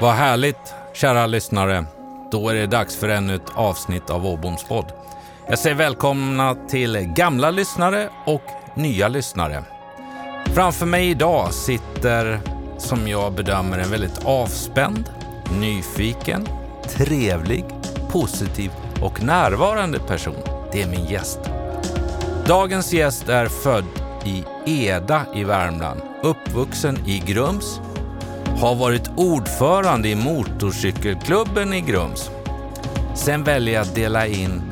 Vad härligt, kära lyssnare. Då är det dags för ännu ett avsnitt av Åboms podd. Jag säger välkomna till gamla lyssnare och nya lyssnare. Framför mig idag sitter, som jag bedömer, en väldigt avspänd, nyfiken, trevlig, positiv och närvarande person. Det är min gäst. Dagens gäst är född i Eda i Värmland, uppvuxen i Grums, har varit ordförande i motorcykelklubben i Grums. Sen väljer jag att dela in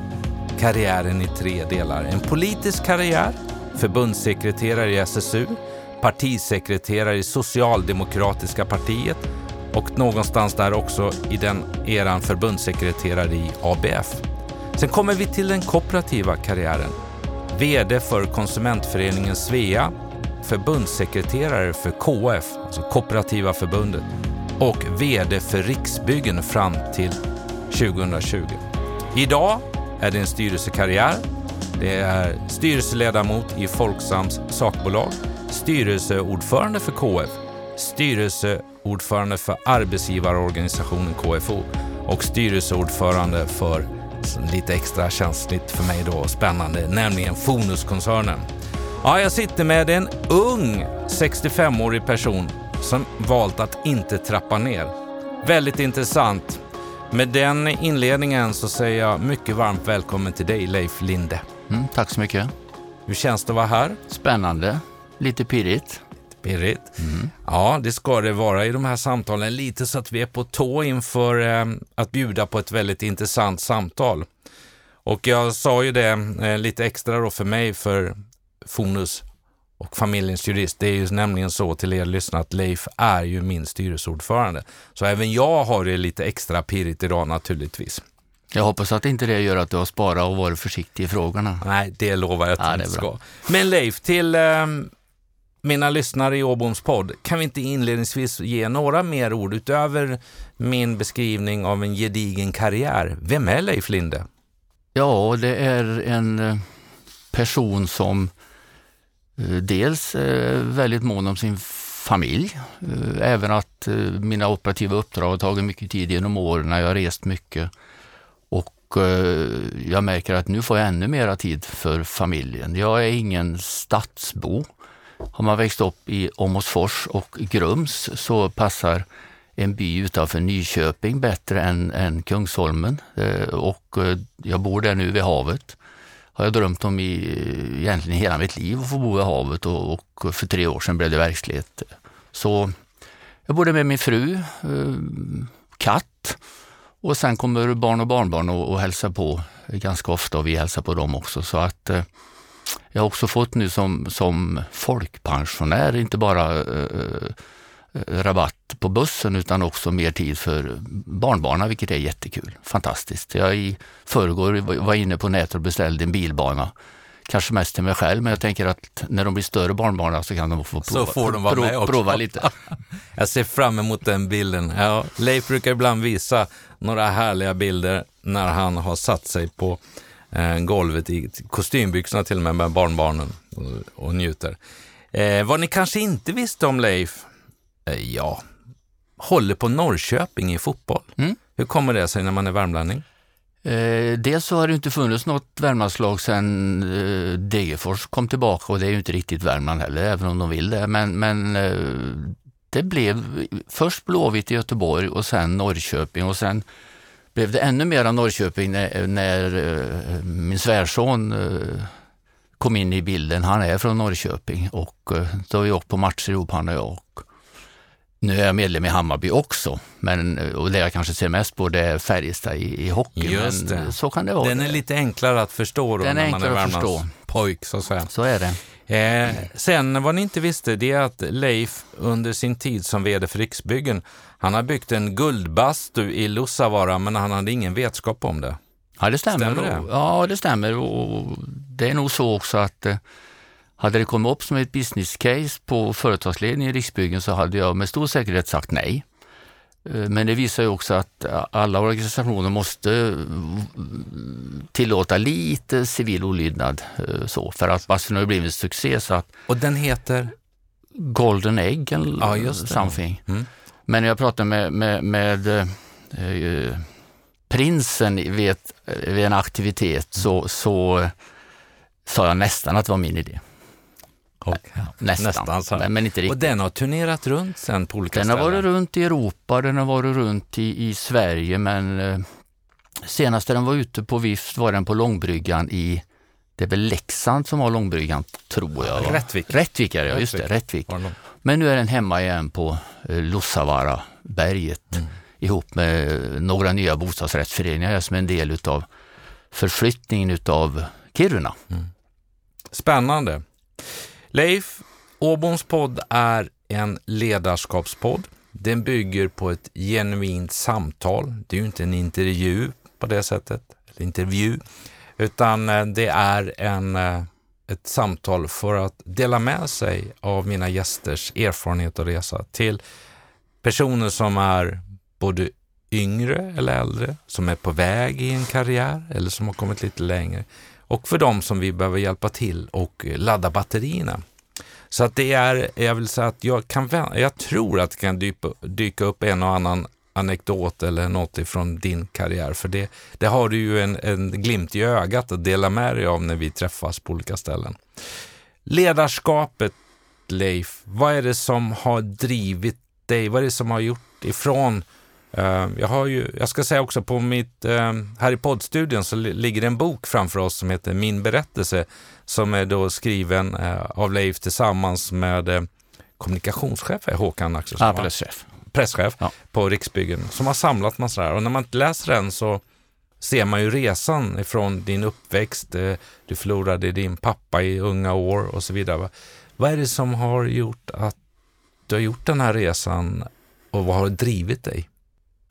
karriären i tre delar. En politisk karriär, förbundssekreterare i SSU, partisekreterare i Socialdemokratiska partiet och någonstans där också i den eran förbundssekreterare i ABF. Sen kommer vi till den kooperativa karriären. VD för konsumentföreningen Svea, förbundssekreterare för KF, alltså Kooperativa förbundet, och VD för Riksbyggen fram till 2020. Idag är det en styrelsekarriär. Det är styrelseledamot i Folksams sakbolag, styrelseordförande för KF, styrelseordförande för arbetsgivarorganisationen KFO och styrelseordförande för lite extra känsligt för mig då, spännande, nämligen Fonuskoncernen. Ja, jag sitter med en ung 65-årig person som valt att inte trappa ner. Väldigt intressant. Med den inledningen så säger jag mycket varmt välkommen till dig Leif Linde. Mm, tack så mycket. Hur känns det att vara här? Spännande, lite pirrigt. Pirrigt. Mm. Ja, det ska det vara i de här samtalen. Lite så att vi är på tå inför eh, att bjuda på ett väldigt intressant samtal. Och jag sa ju det eh, lite extra då för mig, för Fonus och familjens jurist. Det är ju nämligen så till er lyssnare att Leif är ju min styrelseordförande. Så även jag har det lite extra pirrigt idag naturligtvis. Jag hoppas att inte det gör att du har sparat och varit försiktig i frågorna. Nej, det lovar jag att ja, jag inte ska. Men Leif, till eh, mina lyssnare i Åboms podd, kan vi inte inledningsvis ge några mer ord utöver min beskrivning av en gedigen karriär? Vem är Leif Linde? Ja, det är en eh, person som Eh, dels eh, väldigt mån om sin familj. Eh, även att mina operativa uppdrag har tagit mycket tid genom åren. Jag har rest mycket. Och jag märker att nu får jag ännu mera tid för familjen. Jag är ingen stadsbo. Har man växt upp i Åmotfors och Grums så passar en by utanför Nyköping bättre än, än Kungsholmen. Och jag bor där nu vid havet har jag drömt om i egentligen hela mitt liv att få bo i havet och, och för tre år sedan blev det verklighet. Så jag bodde med min fru, eh, katt och sen kommer barn och barnbarn och, och hälsar på ganska ofta och vi hälsar på dem också. Så att eh, jag har också fått nu som, som folkpensionär, inte bara eh, eh rabatt på bussen utan också mer tid för barnbarnen, vilket är jättekul. Fantastiskt. Jag i förrgår var inne på nätet och beställde en bilbana. Kanske mest till mig själv, men jag tänker att när de blir större barnbarn så kan de få prova, så får de prova, prova lite. jag ser fram emot den bilden. Ja, Leif brukar ibland visa några härliga bilder när han har satt sig på eh, golvet i kostymbyxorna till och med med barnbarnen och, njuter. Eh, vad ni kanske inte visste om Leif, Eh, ja, håller på Norrköping i fotboll. Mm. Hur kommer det sig när man är värmlänning? Eh, dels så har det inte funnits något Värmlandslag sedan eh, Degerfors kom tillbaka och det är ju inte riktigt Värmland heller, även om de vill det. Men, men eh, det blev först Blåvitt i Göteborg och sen Norrköping och sen blev det ännu mera Norrköping när, när eh, min svärson eh, kom in i bilden. Han är från Norrköping och eh, då har vi åkt på matcher ihop han och jag. Och, nu är jag medlem i Hammarby också, men, och det jag kanske ser mest på det är Färjestad i, i hockey. Just det. så kan det vara. Den är lite enklare att förstå då, Den när man är Värmlands pojk så att säga. Så är det. Eh, sen vad ni inte visste, det är att Leif under sin tid som vd för Riksbyggen, han har byggt en guldbastu i Lussavaara, men han hade ingen vetskap om det. Ja, det stämmer. stämmer det? Ja, det stämmer. Och det är nog så också att eh, hade det kommit upp som ett business case på företagsledningen i Riksbyggen så hade jag med stor säkerhet sagt nej. Eh, men det visar ju också att alla organisationer måste tillåta lite civil olydnad eh, så, för att Bastion har blivit en succé. Så att Och den heter? Golden Egg eller ja, something. Mm. Men när jag pratade med, med, med eh, prinsen vid, ett, vid en aktivitet så, så sa jag nästan att det var min idé. Okay. Nästan, nästan men, men, inte riktigt. Och den har turnerat runt sen på olika den ställen? Den har varit runt i Europa, den har varit runt i, i Sverige men eh, senast den var ute på vift var den på Långbryggan i det är väl Leksand som har Långbryggan, tror jag. Va? Rättvik. Rättvik är det, ja, just det. Rättvik. Men nu är den hemma igen på eh, Lussavaara-berget mm. ihop med några nya bostadsrättsföreningar som är en del utav förflyttningen utav Kiruna. Mm. Spännande. Leif, Åboms podd är en ledarskapspodd. Den bygger på ett genuint samtal. Det är ju inte en intervju på det sättet, eller intervju, utan eh, det är en, eh, ett samtal för att dela med sig av mina gästers erfarenhet och resa till personer som är både yngre eller äldre, som är på väg i en karriär eller som har kommit lite längre och för dem som vi behöver hjälpa till och ladda batterierna. Så att det är, jag vill säga att jag, kan, jag tror att det kan dyka, dyka upp en och annan anekdot eller något ifrån din karriär, för det, det har du ju en, en glimt i ögat att dela med dig av när vi träffas på olika ställen. Ledarskapet, Leif, vad är det som har drivit dig? Vad är det som har gjort ifrån jag, har ju, jag ska säga också på mitt, uh, här i poddstudion så ligger det en bok framför oss som heter Min berättelse som är då skriven uh, av Leif tillsammans med kommunikationschef Håkan Axelsson. Ja, presschef. Presschef ja. på Riksbyggen som har samlat massor här och när man läser den så ser man ju resan ifrån din uppväxt, du förlorade din pappa i unga år och så vidare. Vad är det som har gjort att du har gjort den här resan och vad har drivit dig?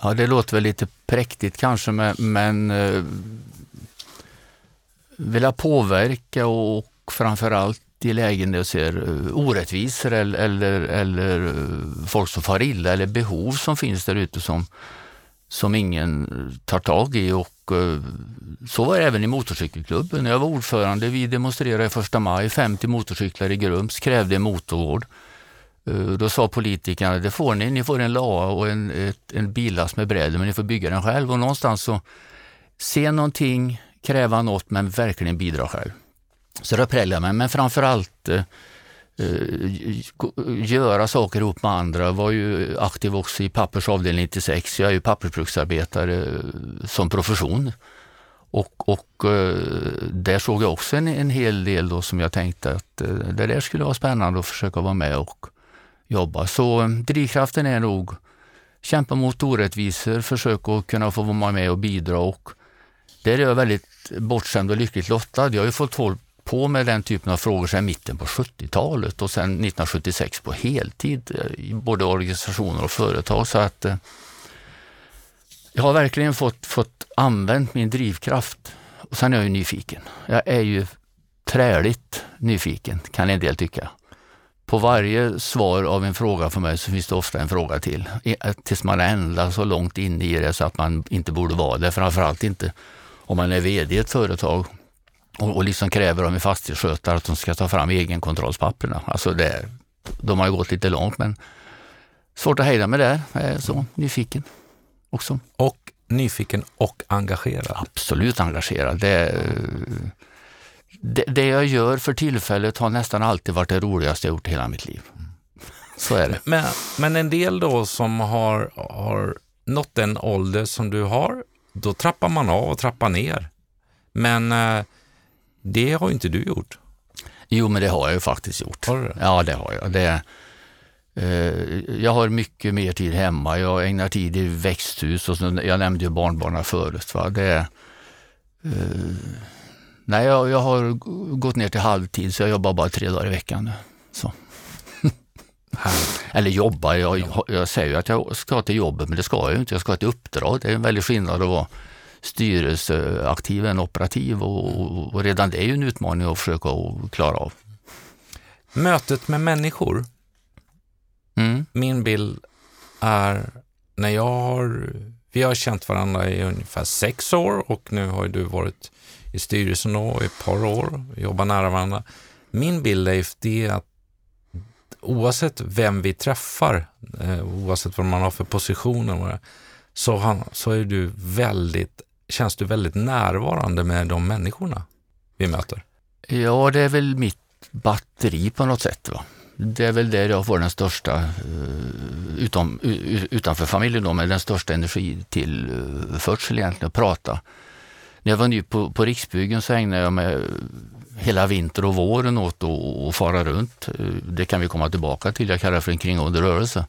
Ja, det låter väl lite präktigt kanske, men, men eh, vilja påverka och framförallt i lägen där jag ser eh, orättvisor eller, eller, eller folk som far illa eller behov som finns där ute som, som ingen tar tag i. Och, eh, så var det även i motorcykelklubben. Jag var ordförande, vi demonstrerade första maj, 50 motorcyklar i Grums krävde en motorvård. Eh, då sa politikerna, det får ni, ni får en LAA och en, ett, en billast med brädor men ni får bygga den själv. Och någonstans så, se någonting, kräva något men verkligen bidra själv. Så det präglade mig, men framförallt eh, eh göra saker ihop med andra. Jag var ju aktiv också i Pappers avdelning 96. Jag är ju pappersbruksarbetare eh, som profession. Och, och eh, där såg jag också en, en hel del då som jag tänkte att det där skulle vara spännande att försöka vara med och jobba. Så eh, drivkraften är nog kämpa mot orättvisor, försöka att kunna få vara med och bidra och där är jag väldigt bortskämd och lyckligt lottad. Jag har ju fått hålla på med den typen av frågor sedan mitten på 70-talet och sedan 1976 på heltid eh, i både organisationer och företag. Så att eh, jag har verkligen fått, fått använt min drivkraft. Och sen är jag ju nyfiken. Jag är ju träligt nyfiken, kan en del tycka på varje svar av en fråga för mig så finns det ofta en fråga till. Tills man ända så långt inne i det så att man inte borde vara det. Framförallt inte om man är VD i ett företag och, och liksom kräver av en fastighetsskötare att de ska ta fram egenkontrollspapperna. Alltså det, de har gått lite långt men svårt att hejda med det. Jag är så nyfiken också. Och nyfiken och engagerad? Absolut engagerad. Det, det, det, jag gör för tillfället har nästan alltid varit det roligaste jag gjort i hela mitt liv. Så är det. Men, men en del då som har, har nått den ålder som du har, då trappar man av och trappar ner. Men eh, det har inte du gjort. Jo, men det har jag ju faktiskt gjort. Har du det? Ja, det har jag. Det, eh, jag har mycket mer tid hemma. Jag ägnar tid i växthus och så, jag nämnde ju barnbarnen förut. Va? Det, eh, Nej, jag, jag har gått ner till halvtid så jag jobbar bara tre dagar i veckan. Så. Eller jobbar, jag, jag säger ju att jag ska till jobbet men det ska jag ju inte. Jag ska till uppdrag. Det är en väldig skillnad att vara styrelseaktiv än operativ och, och, redan det är ju en utmaning att försöka klara av. Mötet med människor. Mm. Min bild är när jag har, vi har känt varandra i ungefär sex år och nu har du varit i styrelsen då, i ett par år, jobbar nära varandra. Min bild Leif, det är att oavsett vem vi träffar, eh, oavsett vad man har för positioner, så, han, så är du väldigt, känns du väldigt närvarande med de människorna vi möter. Ja, det är väl mitt batteri på något sätt. Va? Det är väl där jag får den största, eh, utom, utanför familjen då, men den största energitillförsel eh, egentligen, att prata. När jag var ny på, på Riksbyggen så ägnade jag mig hela vinter och våren åt att fara runt. Det kan vi komma tillbaka till, jag kallar det för en kringgående rörelse.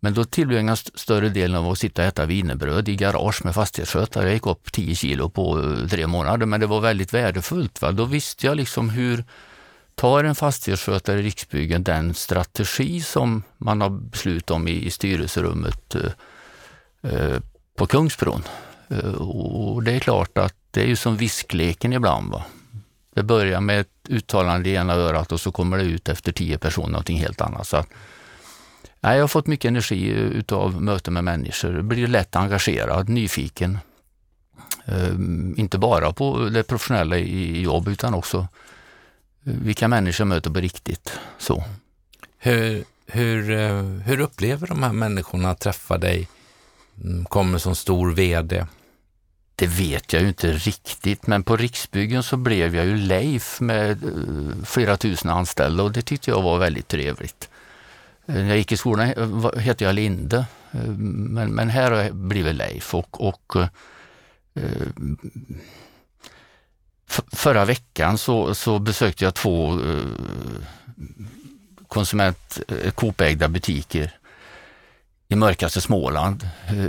Men då tillbringade jag större delen av att sitta och äta wienerbröd i garage med fastighetsskötare. Jag gick upp 10 kilo på eh, tre månader, men det var väldigt värdefullt. Va? Då visste jag liksom hur tar en fastighetsskötare i Riksbyggen den strategi som man har beslutat om i, i styrelserummet eh, eh på Kungsbron. Eh, och det är klart att det är ju som viskleken ibland. Va? Det börjar med ett uttalande i ena örat och så kommer det ut efter tio personer någonting helt annat. Så att, nej, jag har fått mycket energi eh, utav möten med människor, blir lätt engagerad, nyfiken. Ehm, inte bara på det professionella i jobb utan också eh, vilka människor jag möter på riktigt. Så. Hur, hur, hur upplever de här människorna att träffa dig? Mm, kommer som stor VD? Det vet jag ju inte riktigt, men på Riksbyggen så blev jag ju Leif med eh, flera tusen anställda och det tyckte jag var väldigt trevligt. Eh, när jag gick i skolan eh, hette jag Linde, men, men här har jag blivit Leif och, och förra veckan så, så besökte jag två konsument Coop-ägda butiker i mörkaste Småland eh,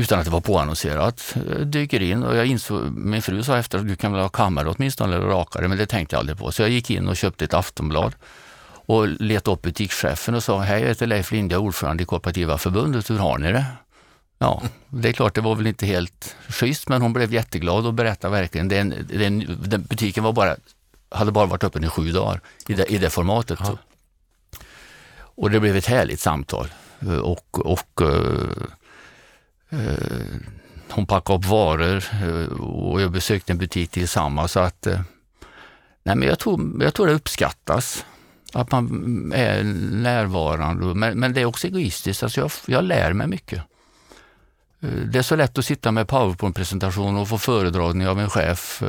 utan att det var påannonserat. Jag dyker in och jag insåg, min fru sa efter att du kan väl ha kammare åtminstone eller rakare, men det tänkte jag aldrig på. Så jag gick in och köpte ett Aftonblad och letade upp butikschefen och sa, hej jag heter Leif Linde, ordförande i Kooperativa förbundet, hur har ni det? Ja, det är klart, det var väl inte helt schysst, men hon blev jätteglad och berättade verkligen. Den, den, den butiken var bara, hade bara varit öppen i sju dagar i det, i det formatet. Ja. Och det blev ett härligt samtal. Eh, och, och eh, eh, hon packade upp varor och jag besökte en butik tillsammans. Så att, nej men jag, tror, jag tror det uppskattas att man är närvarande. Men, men det är också egoistiskt. Alltså jag, jag lär mig mycket. Det är så lätt att sitta med powerpoint-presentation och få föredragning av en chef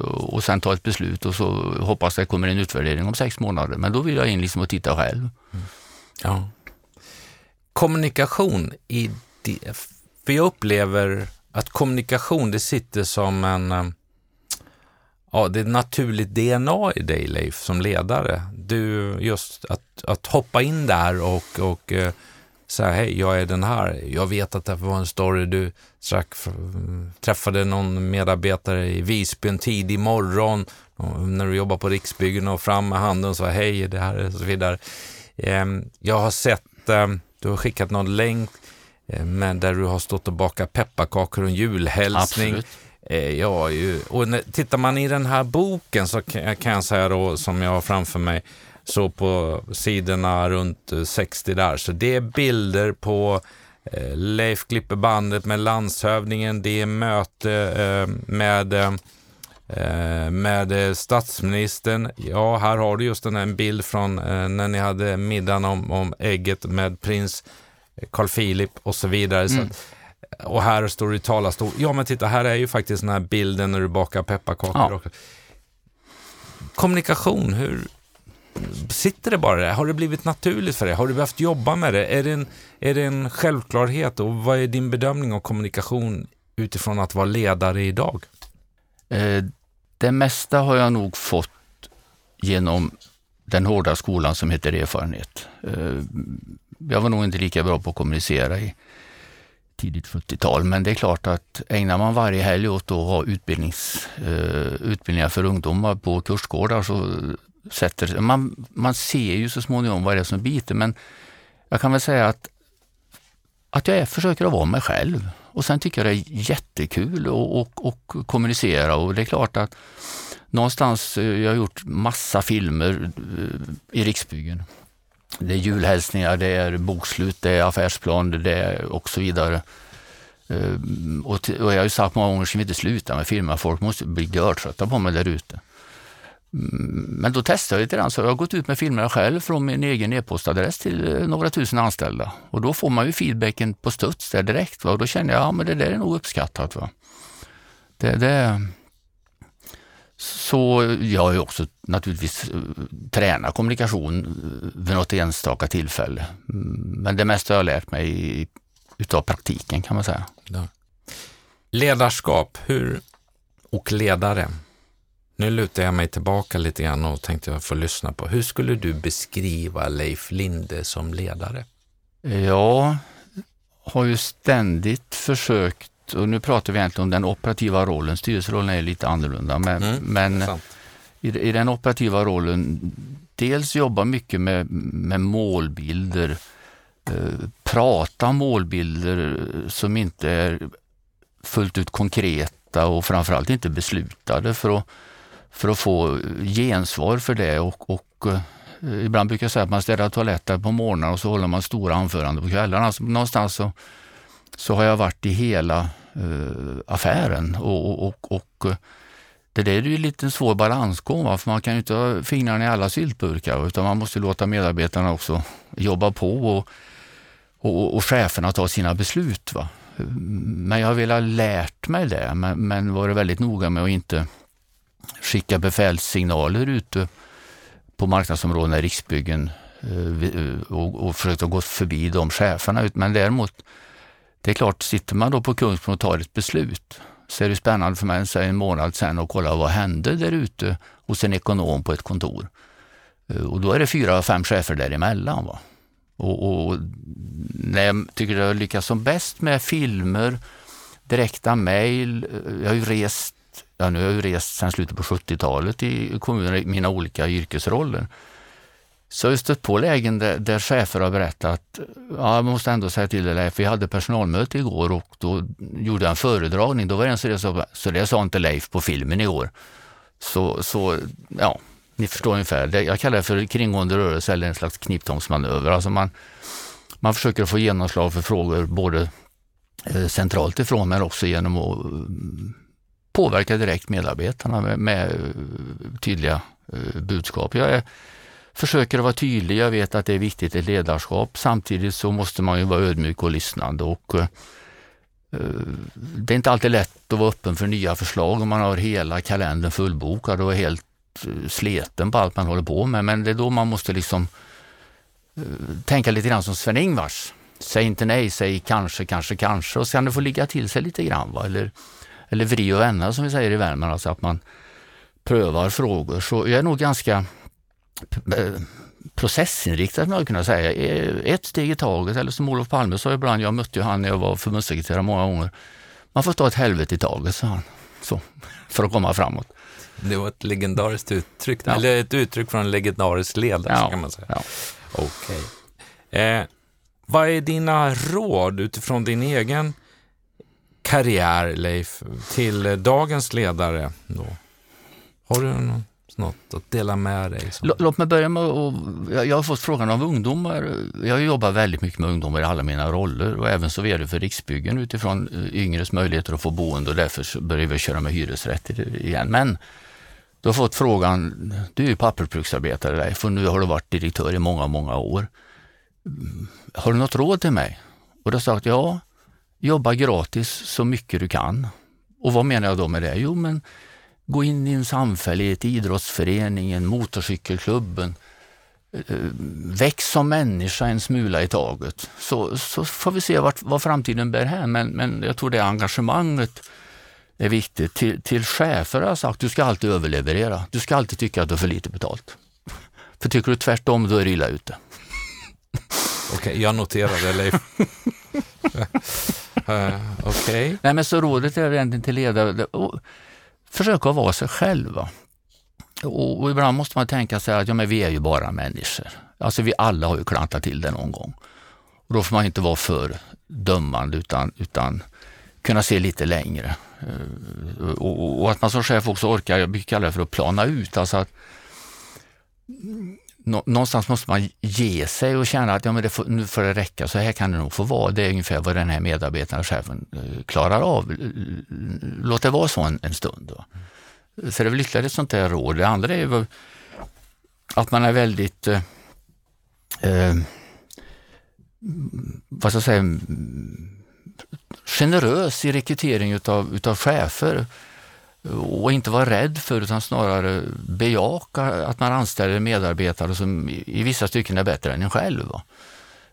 och sen ta ett beslut och så hoppas det kommer en utvärdering om sex månader. Men då vill jag in liksom och titta själv. Mm. Ja. Kommunikation i det, för jag upplever att kommunikation det sitter som en, eh, ja det är ett naturligt DNA i dig Leif som ledare. Du, just att, att hoppa in där och, och eh, säga hej, jag är den här. Jag vet att det var en story du strax träffade någon medarbetare i Visby en tidig morgon när du jobbar på Riksbyggen och fram med handen och sa hej, det här och så vidare. Ehm, jag har sett, ehm, du har skickat någon länk eh, men där du har stått och bakat pepparkakor och en julhälsning. Absolut. Eh, ja, och tittar man i den här boken så kan jag säga då, som jag har framför mig, så på sidorna runt 60 där. Så det är bilder på eh, Leif klipper bandet med landshövdingen, det är möte eh, med eh, med statsministern. Ja, här har du just den här bild från när ni hade middagen om, om ägget med prins Carl Philip och så vidare. Mm. Så och här står du i talarstol. Ja, men titta, här är ju faktiskt den här bilden när du bakar pepparkakor. Ja. Kommunikation, hur, Sitter det bara där? Har det blivit naturligt för dig? Har du behövt jobba med det? Är det en, är det en självklarhet? Och vad är din bedömning av kommunikation utifrån att vara ledare idag? Det mesta har jag nog fått genom den hårda skolan som heter erfarenhet. Eh, jag var nog inte lika bra på att kommunicera i tidigt 70-tal, men det är klart att ägnar man varje helg åt att ha utbildnings, eh, utbildningar för ungdomar på kursgårdar så sätter man, man ser ju så småningom vad det är som biter, men jag kan väl säga att, att jag är, försöker att vara mig själv. Och sen tycker jag det är jättekul att och, och kommunicera och det är klart att någonstans, eh, jag har gjort massa filmer eh, i Riksbyggen. Det är julhälsningar, det är bokslut, det är affärsplan, det är och så vidare. Eh, och, och jag har ju sagt många gånger, ska vi inte sluta med filmer? Folk måste bli görtrötta på mig där ute. Mm, men då testade jag lite grann, så jag har gått ut med filmerna själv från min egen e-postadress till eh, några tusen anställda. Och då får man ju feedbacken på studs där direkt. Va? Och då känner jag, ja men det där är nog uppskattat. Va? Det, det, så jag har ju också naturligtvis eh, tränat kommunikation eh, vid något enstaka tillfälle. Mm, men det mesta har jag lärt mig utav praktiken kan man säga. Ja. Ledarskap hur, och ledare. Nu lutar jag mig tillbaka lite grann och tänkte jag få lyssna på. Hur skulle du beskriva Leif Linde som ledare? Jag har ju ständigt försökt och nu pratar vi egentligen om den operativa rollen, styrelserollen är lite annorlunda, men, mm, men i, i, den operativa rollen dels jobba mycket med, med målbilder, eh, prata målbilder som inte är fullt ut konkreta och framförallt inte beslutade för att, för att få gensvar för det och, och eh, ibland brukar jag säga att man städar toaletter på morgonen och så håller man stora anföranden på kvällarna. Alltså, någonstans så, så har jag varit i hela eh, affären och, och, och och eh, det där är ju lite en svår balansgång, för man kan ju inte ha fingrarna i alla syltburkar utan man måste låta medarbetarna också jobba på och, och, och cheferna ta sina beslut. Va? Men jag har velat lärt mig det, men, men varit väldigt noga med att inte skicka befälssignaler ute på marknadsområdena i Riksbyggen eh, eh, och, och försökt att gå förbi de cheferna. Men däremot det är klart, sitter man då på Kungsbron och tar ett beslut så är det spännande för mig en månad sen och kolla vad hände där ute hos en ekonom på ett kontor. Eh, och då är det fyra, fem chefer däremellan. Va? Och, och när jag tycker jag lyckas som bäst med filmer, direkta mejl, jag har ju rest, ja nu har jag ju rest sedan slutet på 70-talet i kommuner i mina olika yrkesroller. Så jag har stött på lägen där, där chefer har berättat, ja, jag måste ändå säga till dig Leif, vi hade personalmöte igår och då gjorde jag en föredragning. Då var det en som sa, så det sa inte Leif på filmen igår. Så, så ja, ni förstår ungefär. Jag kallar det för kringgående rörelse eller en slags kniptångsmanöver. Alltså man, man försöker få genomslag för frågor både eh, centralt ifrån men också genom att mm, påverkar påverka direkt medarbetarna med, med eh, tydliga eh, budskap. Jag är, försöker att vara tydlig. Jag vet att det är viktigt i ledarskap. Samtidigt så måste man ju vara ödmjuk och lyssnande och uh, det är inte alltid lätt att vara öppen för nya förslag om man har hela kalendern fullbokad och är helt sleten på allt man håller på med. Men det är då man måste liksom uh, tänka lite grann som Sven-Ingvars. Säg inte nej, säg kanske, kanske, kanske och sen det få ligga till sig lite grann. Va? Eller, eller vri och vända som vi säger i Värmland, alltså att man prövar frågor. Så jag är nog ganska processinriktat, man kunna säga. Ett steg i taget, eller som Olof Palme sa ibland, jag mötte ju han när jag var förbundssekreterare många gånger. Man får ta ett helvete i taget, sa han, så, för att komma framåt. Det var ett legendariskt uttryck, ja. eller ett uttryck från en legendarisk ledare, ja. kan man säga. Ja. Okej. Okay. Eh, vad är dina råd utifrån din egen karriär, Leif, till eh, dagens ledare? Då? Har du någon? något att dela med dig? Som... Låt mig börja med att, jag har fått frågan av ungdomar. Jag jobbar väldigt mycket med ungdomar i alla mina roller och även så vd för Riksbyggen utifrån eh, yngres möjligheter att få boende och därför börjar vi köra med hyresrätter igen. Men du har fått frågan, du är ju pappersbruksarbetare Leif och nu har du varit direktör i många, många år. Har du något råd till mig? Och då har jag sagt, ja, jobba gratis så mycket du kan. Och vad menar jag då med det? Jo, men gå in i en samfällighet, idrottsföreningen, motorcykelklubben. Eh, väx som människa en smula i taget. Så, så får vi se vart, vad framtiden bär här. Men, men jag tror det engagemanget är viktigt. Till, till chefer har jag sagt, du ska alltid överleverera. Du ska alltid tycka att du har för lite betalt. För tycker du tvärtom, då är du illa ute. Okej, okay, jag noterar det Leif. uh, Okej. Okay. Nej men så rådet är egentligen till ledare, försöka vara sig själva. Och, och, ibland måste man tänka sig att ja, men vi är ju bara människor. Alltså vi alla har ju klantat till det någon gång. Och då får man inte vara för dömande utan, utan kunna se lite längre. Eh, och, och, och, att man som chef också orkar, jag brukar kalla det för att plana ut. Alltså att någonstans måste man ge sig och känna att ja, men det får, nu får det räcka, så här kan det nog få vara. Det är ungefär vad den här medarbetaren, och chefen, eh, klarar av. Låt det vara så en, en stund. Då. Så det är väl ytterligare ett sånt där råd. Det andra är ju att man är väldigt eh, eh, vad ska jag säga, generös i rekrytering utav, utav chefer och inte vara rädd för utan snarare bejaka att man anställer medarbetare som i vissa stycken är bättre än en själv.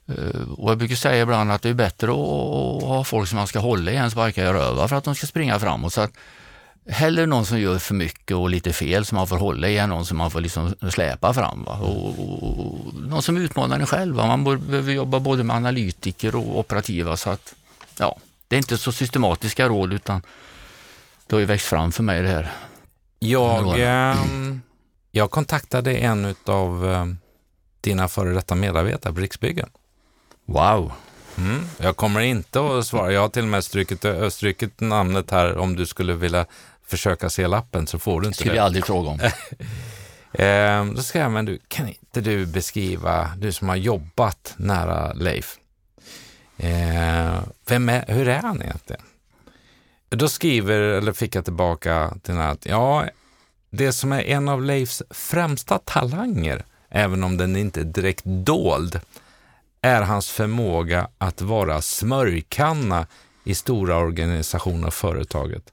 Eh, och jag brukar säga ibland att det är bättre att ha folk som man ska hålla i än sparka i röva för att de ska springa framåt. Så att hellre någon som gör för mycket och lite fel som man får hålla i än någon som man får liksom släpa fram. Va? Och, och, och, någon som utmanar en själv. Va? Man behöver jobba både med analytiker och operativa. Så att, ja, det är inte så systematiska råd utan det har ju växt fram för mig det här. Jag, eh, jag kontaktade en av eh, dina före detta medarbetare på Riksbyggen. Wow! Mm, jag kommer inte att svara. Jag har till och med strukit, strukit namnet här. Om du skulle vilja försöka se lappen så får du inte skulle det. skulle jag aldrig fråga om. eh, då ska jag, men du, kan inte du beskriva, du som har jobbat nära Leif, eh, vem är, hur är han egentligen? Då skriver, eller fick jag tillbaka till den här att ja, det som är en av Leifs främsta talanger, även om den inte är direkt dold, är hans förmåga att vara smörjkanna i stora organisationer och företaget.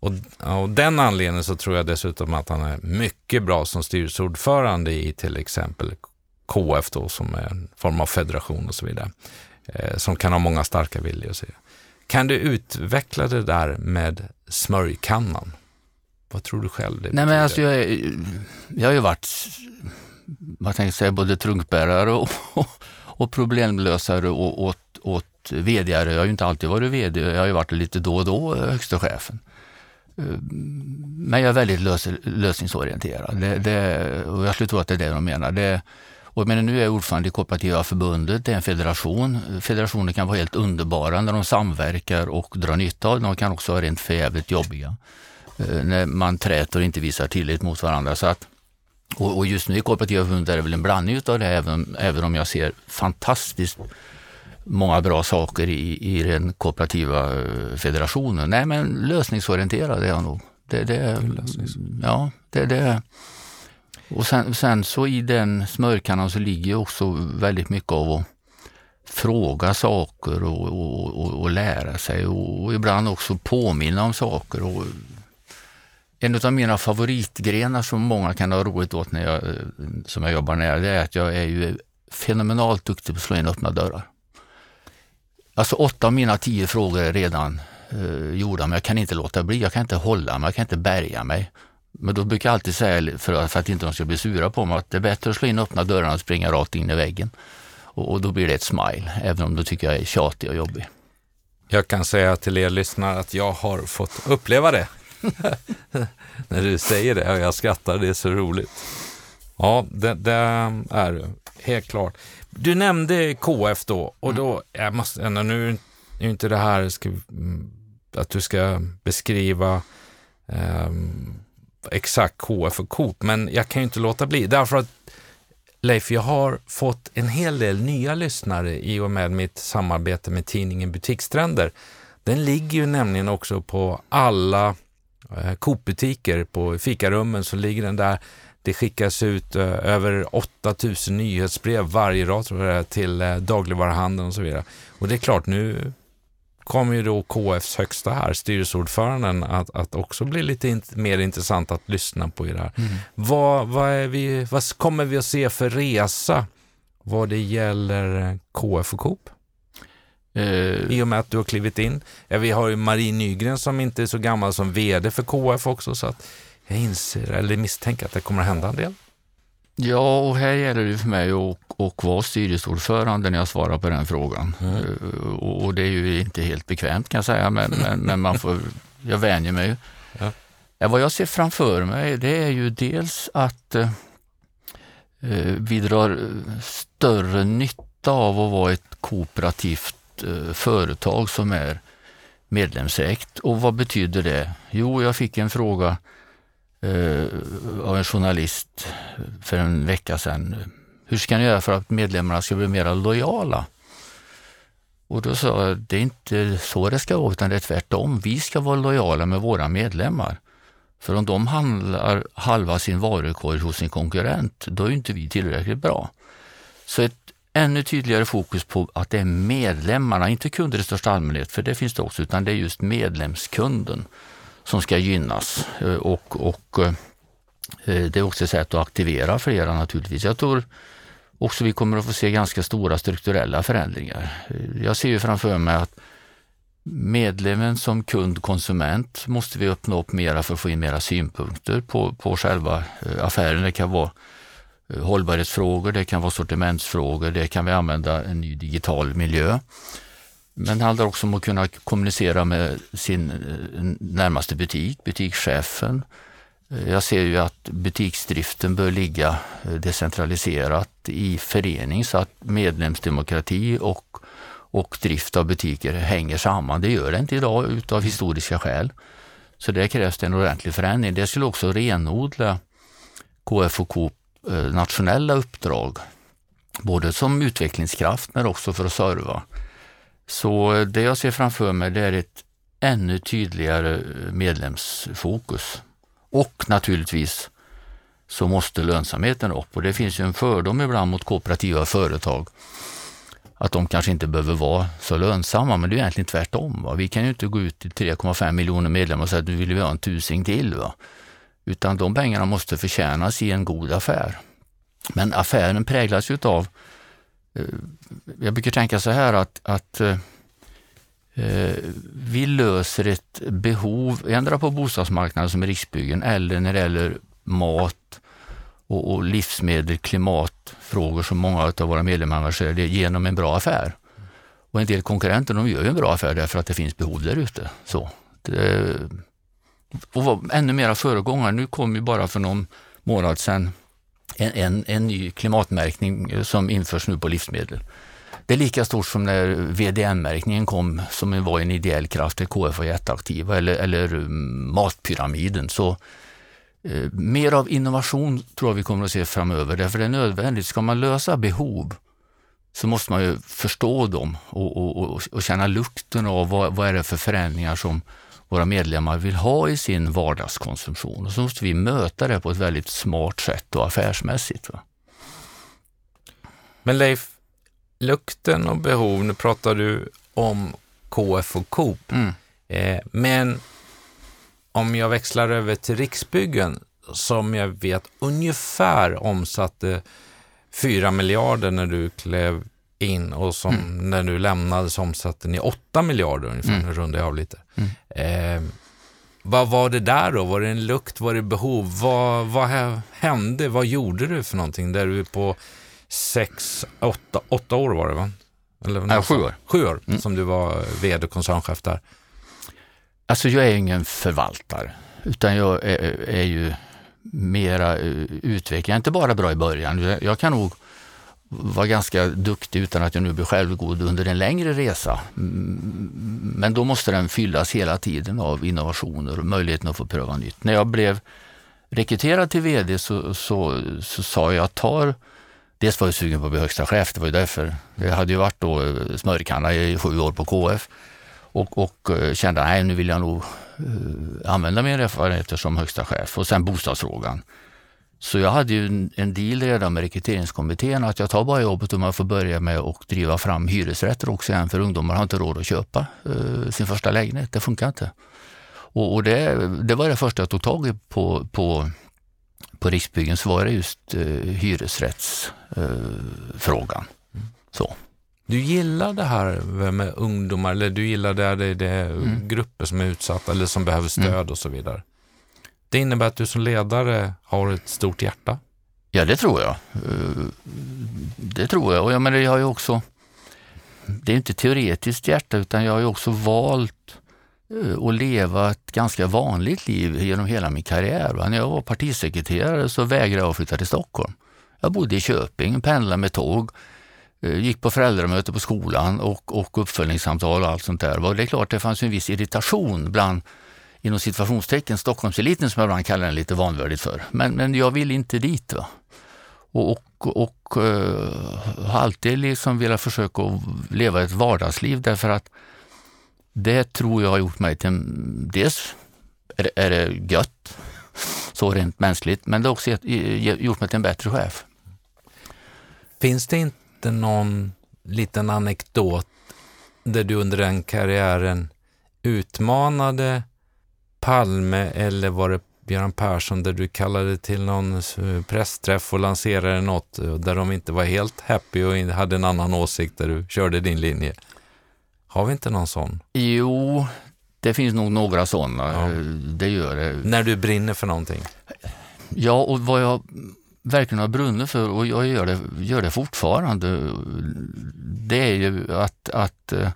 Och av den anledningen så tror jag dessutom att han är mycket bra som styrelseordförande i till exempel KF då, som är en form av federation och så vidare, eh, som kan ha många starka viljor. Kan du utveckla det där med smörjkannan? Vad tror du själv? Det Nej, men alltså jag, jag har ju varit, vad tänkte jag säga, både trunkbärare och, och problemlösare och åt, åt vdare. Jag har ju inte alltid varit vd, jag har ju varit lite då och då högsta chefen. Men jag är väldigt lös, lösningsorienterad det, det, och jag skulle tro att det är det de menar. Det, och men nu är jag ordförande i Kooperativa förbundet, det är en federation. Federationer kan vara helt underbara när de samverkar och drar nytta av De kan också vara rent förjävligt jobbiga eh, när man träter och inte visar tillit mot varandra. Så att, och, och just nu i Kooperativa förbundet är det väl en blandning av det, även, även om jag ser fantastiskt många bra saker i, i den kooperativa eh, federationen. Nej, men lösningsorienterad är jag nog. Det, det, ja, det, det, och sen, sen så i den smörkannan så ligger också väldigt mycket av att fråga saker och, och, och, och lära sig och, och, ibland också påminna om saker. Och en av mina favoritgrenar som många kan ha roligt åt när jag, eh, som jag jobbar nära, det är att jag är ju fenomenalt duktig på att slå in öppna dörrar. Alltså åtta av mina tio frågor är redan eh, gjorda, men jag kan inte låta bli. Jag kan inte hålla mig, jag kan inte bärga mig. Men då brukar jag alltid säga, för, för att inte de ska bli sura på mig, att det är bättre att slå in öppna dörrarna och springa rakt in i väggen. Och, och då blir det ett smile, även om du tycker jag är tjatig och jobbig. Jag kan säga till er lyssnare att jag har fått uppleva det. När du säger det och jag skrattar, det är så roligt. Ja, det, det är helt klart. Du nämnde KF då och då, jag måste, nu är inte det här ska, mm, att du ska beskriva um, exakt KF och Coop, men jag kan ju inte låta bli. Därför att Leif, jag har fått en hel del nya lyssnare i och med mitt samarbete med tidningen Butikstrender. Den ligger ju nämligen också på alla eh, Coop-butiker. På fikarummen så ligger den där. Det skickas ut eh, över 8000 nyhetsbrev varje dag tror jag, till eh, dagligvaruhandeln och så vidare. Och det är klart, nu kommer ju då KFs högsta här, styrelseordföranden, att, att också bli lite in, mer intressant att lyssna på i det här. Mm. Vad, vad, är vi, vad kommer vi att se för resa vad det gäller KF och Coop? Uh, I och med att du har klivit in. Ja, vi har ju Marie Nygren som inte är så gammal som vd för KF också, så att jag inser, eller misstänker att det kommer att hända en del. Ja, och här gäller det för mig att, att vara styrelseordförande när jag svarar på den frågan. Mm. Eh, och, det är ju inte helt bekvämt kan jag säga, men, men, men man får, jag vänjer mig. Ja. Ja, vad jag ser framför mig det är ju dels att eh, eh vi drar större nytta av att vara ett kooperativt eh, företag som är medlemsägt. Och vad betyder det? Jo, jag fick en fråga Eh, av en journalist för en vecka sedan. Hur ska ni göra för att medlemmarna ska bli mer lojala? Och då sa jag, det är inte så det ska vara, utan det är tvärtom. Vi ska vara lojala med våra medlemmar. För om de handlar halva sin varukorg hos sin konkurrent, då är inte vi tillräckligt bra. Så ett ännu tydligare fokus på att det är medlemmarna, inte kunder i största allmänhet, för det finns det också, utan det är just medlemskunden som ska gynnas. Eh, och, och eh, det är också ett sätt att aktivera flera naturligtvis. Jag tror också vi kommer att få se ganska stora strukturella förändringar. Eh, jag ser ju framför mig att medlemmen som kund, konsument måste vi öppna upp mera för att få in mera synpunkter på, på själva affären. Det kan vara hållbarhetsfrågor, det kan vara sortimentsfrågor, det kan vi använda en ny digital miljö. Men det handlar också om att kunna kommunicera med sin eh, närmaste butik, butikschefen. Eh, jag ser ju att butiksdriften bör ligga eh, decentraliserat i förening så att medlemsdemokrati och, och drift av butiker hänger samman. Det gör det inte idag utav historiska skäl. Så det krävs det en ordentlig förändring. Det skulle också renodla KF och Coop nationella uppdrag, både som utvecklingskraft men också för att serva så det jag ser framför mig det är ett ännu tydligare eh, medlemsfokus. Och naturligtvis så måste lönsamheten upp och det finns ju en fördom ibland mot kooperativa företag att de kanske inte behöver vara så lönsamma, men det är egentligen tvärtom. Va? Vi kan ju inte gå ut till 3,5 miljoner medlemmar och säga att nu vill vi ha en tusing till. Va? Utan de pengarna måste förtjänas i en god affär. Men affären präglas ju av Eh, jag brukar tänka så här att, att eh, eh vi löser ett behov, ändra på bostadsmarknaden som är Riksbyggen eller när det gäller mat och, och livsmedel, klimatfrågor som många av våra medlemmar engagerar det genom en bra affär. Och en del konkurrenter de gör ju en bra affär därför att det finns behov där ute. Och var ännu mera föregångare. Nu kom ju bara för någon månad sedan en, en, en ny klimatmärkning eh, som införs nu på livsmedel. Det är lika stort som när VDN-märkningen kom som var en ideell kraft, där KF var jätteaktiva, eller, eller eh, Matpyramiden. Så eh, mer av innovation tror jag vi kommer att se framöver, därför det är nödvändigt. Ska man lösa behov så måste man ju förstå dem och, och, och, och känna lukten av vad, vad är det för förändringar som våra medlemmar vill ha i sin vardagskonsumtion. Och så måste vi möta det på ett väldigt smart sätt och affärsmässigt. Va? Men Leif, lukten och behov, nu pratar du om KF och Coop. Mm. Eh, men om jag växlar över till Riksbyggen, som jag vet ungefär omsatte 4 miljarder när du klev in och som mm. när du lämnade så omsatte ni 8 miljarder ungefär, mm. nu rundar jag av lite. Mm. Eh, vad var det där då? Var det en lukt? Var det behov? Vad, vad hände? Vad gjorde du för någonting där du på sex, åtta, åtta år var det va? Eller, Nej, sju år. Sju år mm. som du var vd och koncernchef där. Alltså jag är ingen förvaltare, utan jag är, är ju mera eh, utvecklare. Jag är inte bara bra i början. Jag kan nog var ganska duktig utan att jag nu blir självgod under en längre resa. Men då måste den fyllas hela tiden av innovationer och möjligheten att få pröva nytt. När jag blev rekryterad till VD så, så, så sa jag att tar Dels var jag sugen på att bli högsta chef, det var ju därför. Jag hade ju varit då eh, smörkanna i sju år på KF och, och eh, kände att nu vill jag nog eh, använda mina erfarenheter som högsta chef. Och sen bostadsfrågan. Så jag hade ju en, deal redan med rekryteringskommittén att jag tar bara jobbet om jag får börja med att driva fram hyresrätter också igen för ungdomar har inte råd att köpa uh, sin första lägenhet. Det funkar inte. Och, och det, det, var det första jag tog tag i på, på, på Riksbyggen så var det just uh, hyresrättsfrågan. Så. Du gillar det här med ungdomar, eller du gillar det, det, det mm. grupper som är utsatta eller som behöver stöd mm. och så vidare? Det innebär att du som ledare har ett stort hjärta? Ja, det tror jag. Eh, det tror jag. Och jag, menar, jag har ju också, det är inte teoretiskt hjärta, utan jag har ju också valt eh, att leva ett ganska vanligt liv genom hela min karriär. När jag var partisekreterare så vägrade jag att flytta till Stockholm. Jag bodde i Köping, pendlade med tåg, eh, gick på föräldramöte på skolan och, och uppföljningssamtal och allt sånt där. Och det är klart, det fanns en viss irritation bland inom situationstecken Stockholmseliten som jag ibland kallar den lite vanvördigt för. Men, men jag vill inte dit. Va? Och, och, och uh, har alltid liksom velat försöka leva ett vardagsliv därför att det tror jag har gjort mig till, dels är, är det gött så rent mänskligt. Men det har också gjort mig till en bättre chef. Finns det inte någon liten anekdot där du under den karriären utmanade Palme eller var det Björn Persson där du kallade till någon pressträff och lanserade något där de inte var helt happy och hade en annan åsikt där du körde din linje? Har vi inte någon sån? Jo, det finns nog några sådana. Ja. Det gör det. När du brinner för någonting? Ja, och vad jag verkligen har brunnit för och jag gör det, gör det fortfarande, det är ju att, att eh,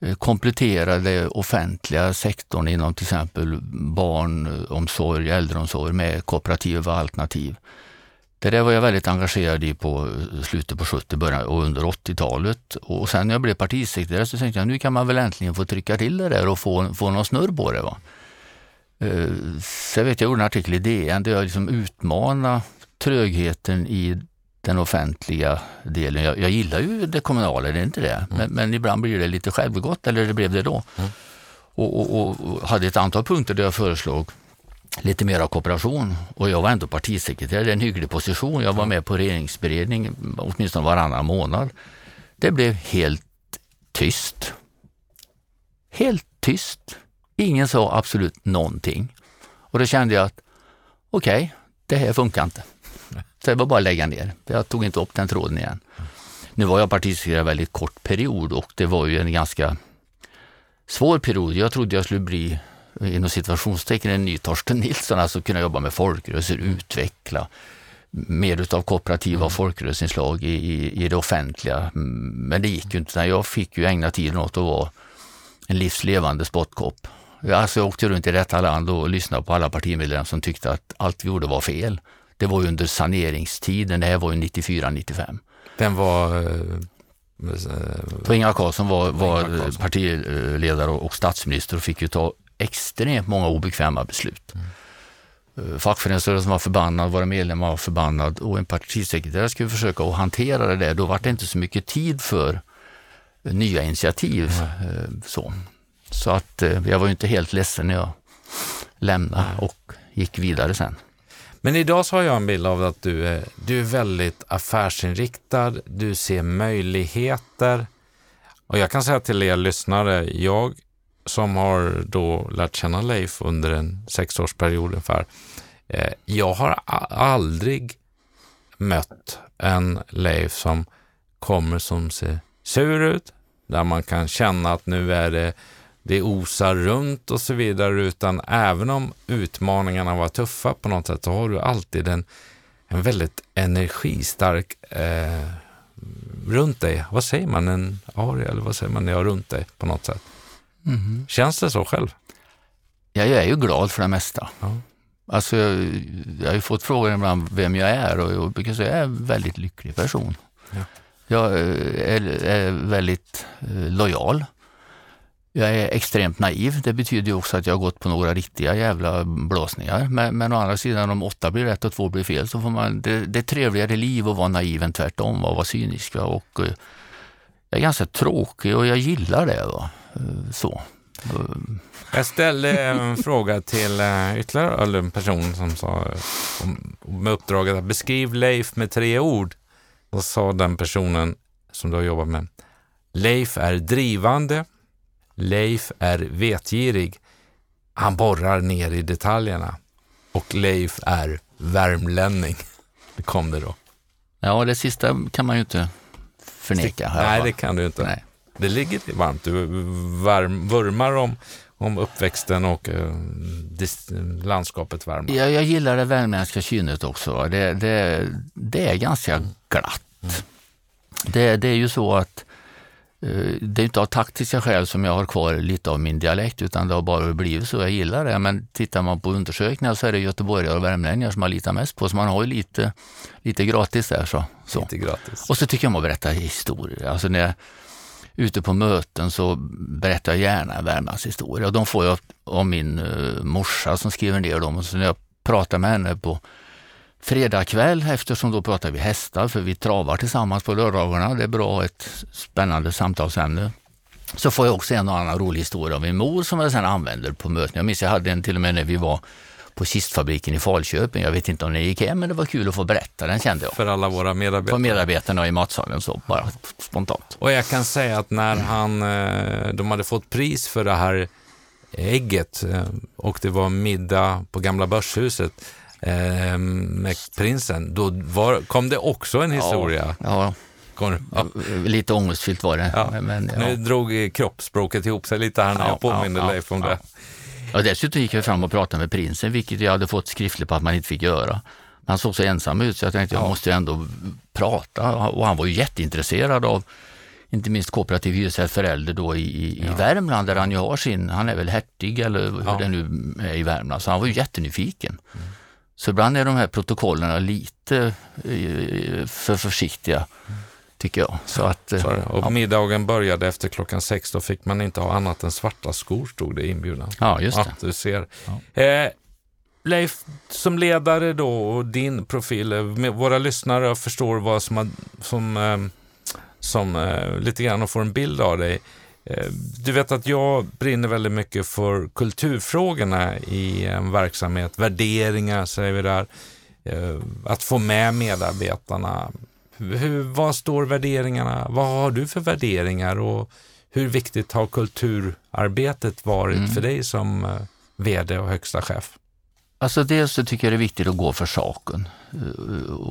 Eh, komplettera den offentliga sektorn inom till exempel barnomsorg, äldreomsorg med kooperativa alternativ. Det där var jag väldigt engagerad i på eh, slutet på 70 början och under 80-talet. Och sen när jag blev partisekreterare så tänkte jag nu kan man väl äntligen få trycka till det där och få, få någon snurr på det. Va? Eh, så jag vet, jag gjorde en artikel i DN där jag liksom utmanade trögheten i den offentliga delen. Jag, jag, gillar ju det kommunala, det är inte det. Mm. Men, men, ibland blir det lite självgott, eller det blev det då. Mm. Och, och, och, hade ett antal punkter där jag föreslog lite mer av kooperation. Och jag var ändå partisekreterare, det är en hygglig position. Jag var med på regeringsberedning åtminstone varannan månad. Det blev helt tyst. Helt tyst. Ingen sa absolut någonting. Och då kände jag att okej, okay, det här funkar inte. Så det var bara att lägga ner. Jag tog inte upp den tråden igen. Nu var jag partisekreterare väldigt kort period och det var ju en ganska svår period. Jag trodde jag skulle bli inom situationstecken en ny Torsten Nilsson, alltså kunna jobba med folkrörelser, utveckla mer utav kooperativa mm. folkrörelseinslag i, i, i, det offentliga. Men det gick ju inte. Jag fick ju ägna tiden åt att vara en livslevande spottkopp. Alltså jag åkte runt i detta land och lyssnade på alla partimedlemmar som tyckte att allt vi gjorde var fel. Det var ju under saneringstiden, det här var ju 94-95. Den var för Ingvar Carlsson var, var partiledare och statsminister och fick ju ta extremt många obekväma beslut. Mm. Fackföreningsrörelsen var förbannad, våra medlemmar var förbannad och en partisekreterare skulle försöka att hantera det där. Då var det inte så mycket tid för nya initiativ. Mm. Så. så att eh, jag var inte helt ledsen när jag lämnade och gick vidare sen. Men idag så har jag en bild av att du är, du är väldigt affärsinriktad, du ser möjligheter. Och jag kan säga till er lyssnare, jag som har då lärt känna Leif under en sexårsperiod ungefär. Eh, jag har aldrig mött en Leif som kommer som ser sur ut, där man kan känna att nu är det, det osar runt och så vidare, utan även om utmaningarna var tuffa på något sätt så har du alltid en, en väldigt energistark eh, runt dig. Vad säger man? En aria eller vad säger man har runt dig på något sätt? Mm. Känns det så själv? Ja, jag är ju glad för det mesta. Ja. Alltså, jag, jag har ju fått frågor ibland vem jag är och jag brukar säga att jag är en väldigt lycklig person. Ja. Jag eh, är, är väldigt eh, lojal. Jag är extremt naiv. Det betyder ju också att jag har gått på några riktiga jävla blåsningar. Men, men å andra sidan om åtta blir rätt och två blir fel så får man, det, det är trevligare liv att vara naiv än tvärtom och vara cynisk. Och, eh, jag är ganska tråkig och jag gillar det. Va? Eh, så. Eh. Jag ställde en fråga till eh, ytterligare en person som sa med uppdraget att beskriv Leif med tre ord. Då sa den personen som du har jobbat med. Leif är drivande. Leif är vetgirig. Han borrar ner i detaljerna. Och Leif är värmlänning. Det kom det då. Ja, det sista kan man ju inte förneka. Nej, det kan du inte. Nej det ligger dig varmt. Du varm, vurmar om, om uppväxten och eh, landskapet Värmland. Ja, jag gillar det värmländska kynnet också. Det, det, det är ganska glatt. Mm. Det, det är ju så att det är inte av taktiska skäl som jag har kvar lite av min dialekt utan det har bara blivit så. Jag gillar det. Men tittar man på undersökningar så är det göteborgare och värmlänningar som man litar mest på. Så man har ju lite, lite gratis där. Så. så. Lite gratis. Och så tycker jag om att berätta historier. Alltså när, ute på möten så berättar jag gärna en Värmlandshistoria. Och de får jag av min uh, morsa som skriver ner dem. Och så när jag pratar med henne på fredag kväll, eftersom då pratar vi hästar, för vi travar tillsammans på lördagarna. Det är bra att ha ett spännande samtalsämne. Så får jag också en och annan rolig historia av min mor som jag sedan använder på möten. Jag minns jag hade en till och med när vi var på kistfabriken i Falköping. Jag vet inte om den gick hem, men det var kul att få berätta den kände jag. För alla våra medarbetare. För medarbetarna i matsalen så, bara spontant. Och jag kan säga att när han, eh, de hade fått pris för det här ägget eh, och det var middag på Gamla Börshuset eh, med prinsen, då var, kom det också en historia. Ja, ja. ja. Lite ångestfyllt var det. Ja. Men, nu drog kroppsspråket ihop sig lite här när jag påminner Leif om det. Ja, dessutom gick jag fram och pratade med prinsen, vilket jag hade fått skriftligt på att man inte fick göra. Han såg så ensam ut så jag tänkte jag måste ändå prata och han var ju jätteintresserad av inte minst kooperativ hyresrätt för äldre då i, i ja. Värmland där han ju har sin, han är väl hertig eller hur ja. det nu är i Värmland, så han var ju jättenyfiken. Mm. Så ibland är de här protokollen lite eh, för försiktiga. Tycker jag. Så att, så och ja. middagen började efter klockan sex, då fick man inte ha annat än svarta skor, stod det i inbjudan. Ja, just det. Att du ser. Ja. Eh, Leif, som ledare då och din profil, eh, våra lyssnare förstår vad som, som eh, som eh, lite grann får en bild av dig. Eh, du vet att jag brinner väldigt mycket för kulturfrågorna i en verksamhet, värderingar säger vi där, eh, att få med medarbetarna. Hur, vad står värderingarna? Vad har du för värderingar och hur viktigt har kulturarbetet varit mm. för dig som eh, VD och högsta chef? Alltså dels så tycker jag det är viktigt att gå för saken.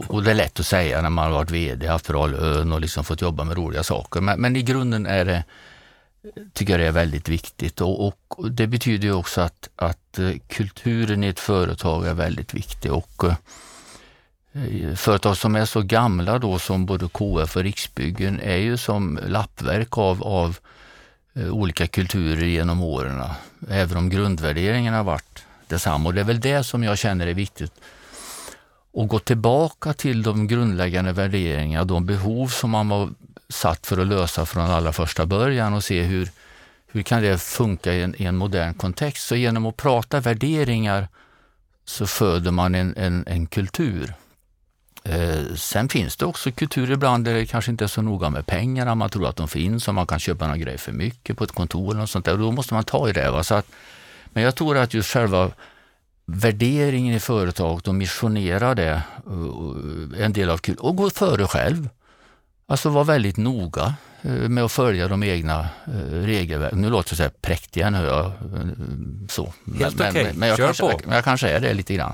Och det är lätt att säga när man har varit VD, haft bra lön och liksom fått jobba med roliga saker. Men, men i grunden är det, tycker jag det är väldigt viktigt. Och, och det betyder ju också att, att eh, kulturen i ett företag är väldigt viktig. Och eh, Företag som är så gamla då som både KF och Riksbyggen är ju som lappverk av, av eh, olika kulturer genom åren. Även om grundvärderingarna har varit detsamma. Och det är väl det som jag känner är viktigt. Att gå tillbaka till de grundläggande värderingarna, de behov som man var satt för att lösa från allra första början och se hur, hur kan det funka i en, i en modern kontext. Så genom att prata värderingar så föder man en, en, en kultur. Eh, sen finns det också kulturer ibland där det kanske inte är så noga med pengarna, man tror att de finns och man kan köpa några grejer för mycket på ett kontor eller sånt där. Och då måste man ta i det. Va? Så att, men jag tror att just själva värderingen i företaget och missionera det, eh, eh, en del av kul, och gå före själv. Alltså vara väldigt noga eh, med att följa de egna eh, regelverken. Nu låter det så här präktiga när jag så. Helt men, okay. men, men jag, Kör kanske, på. jag kanske är det lite grann.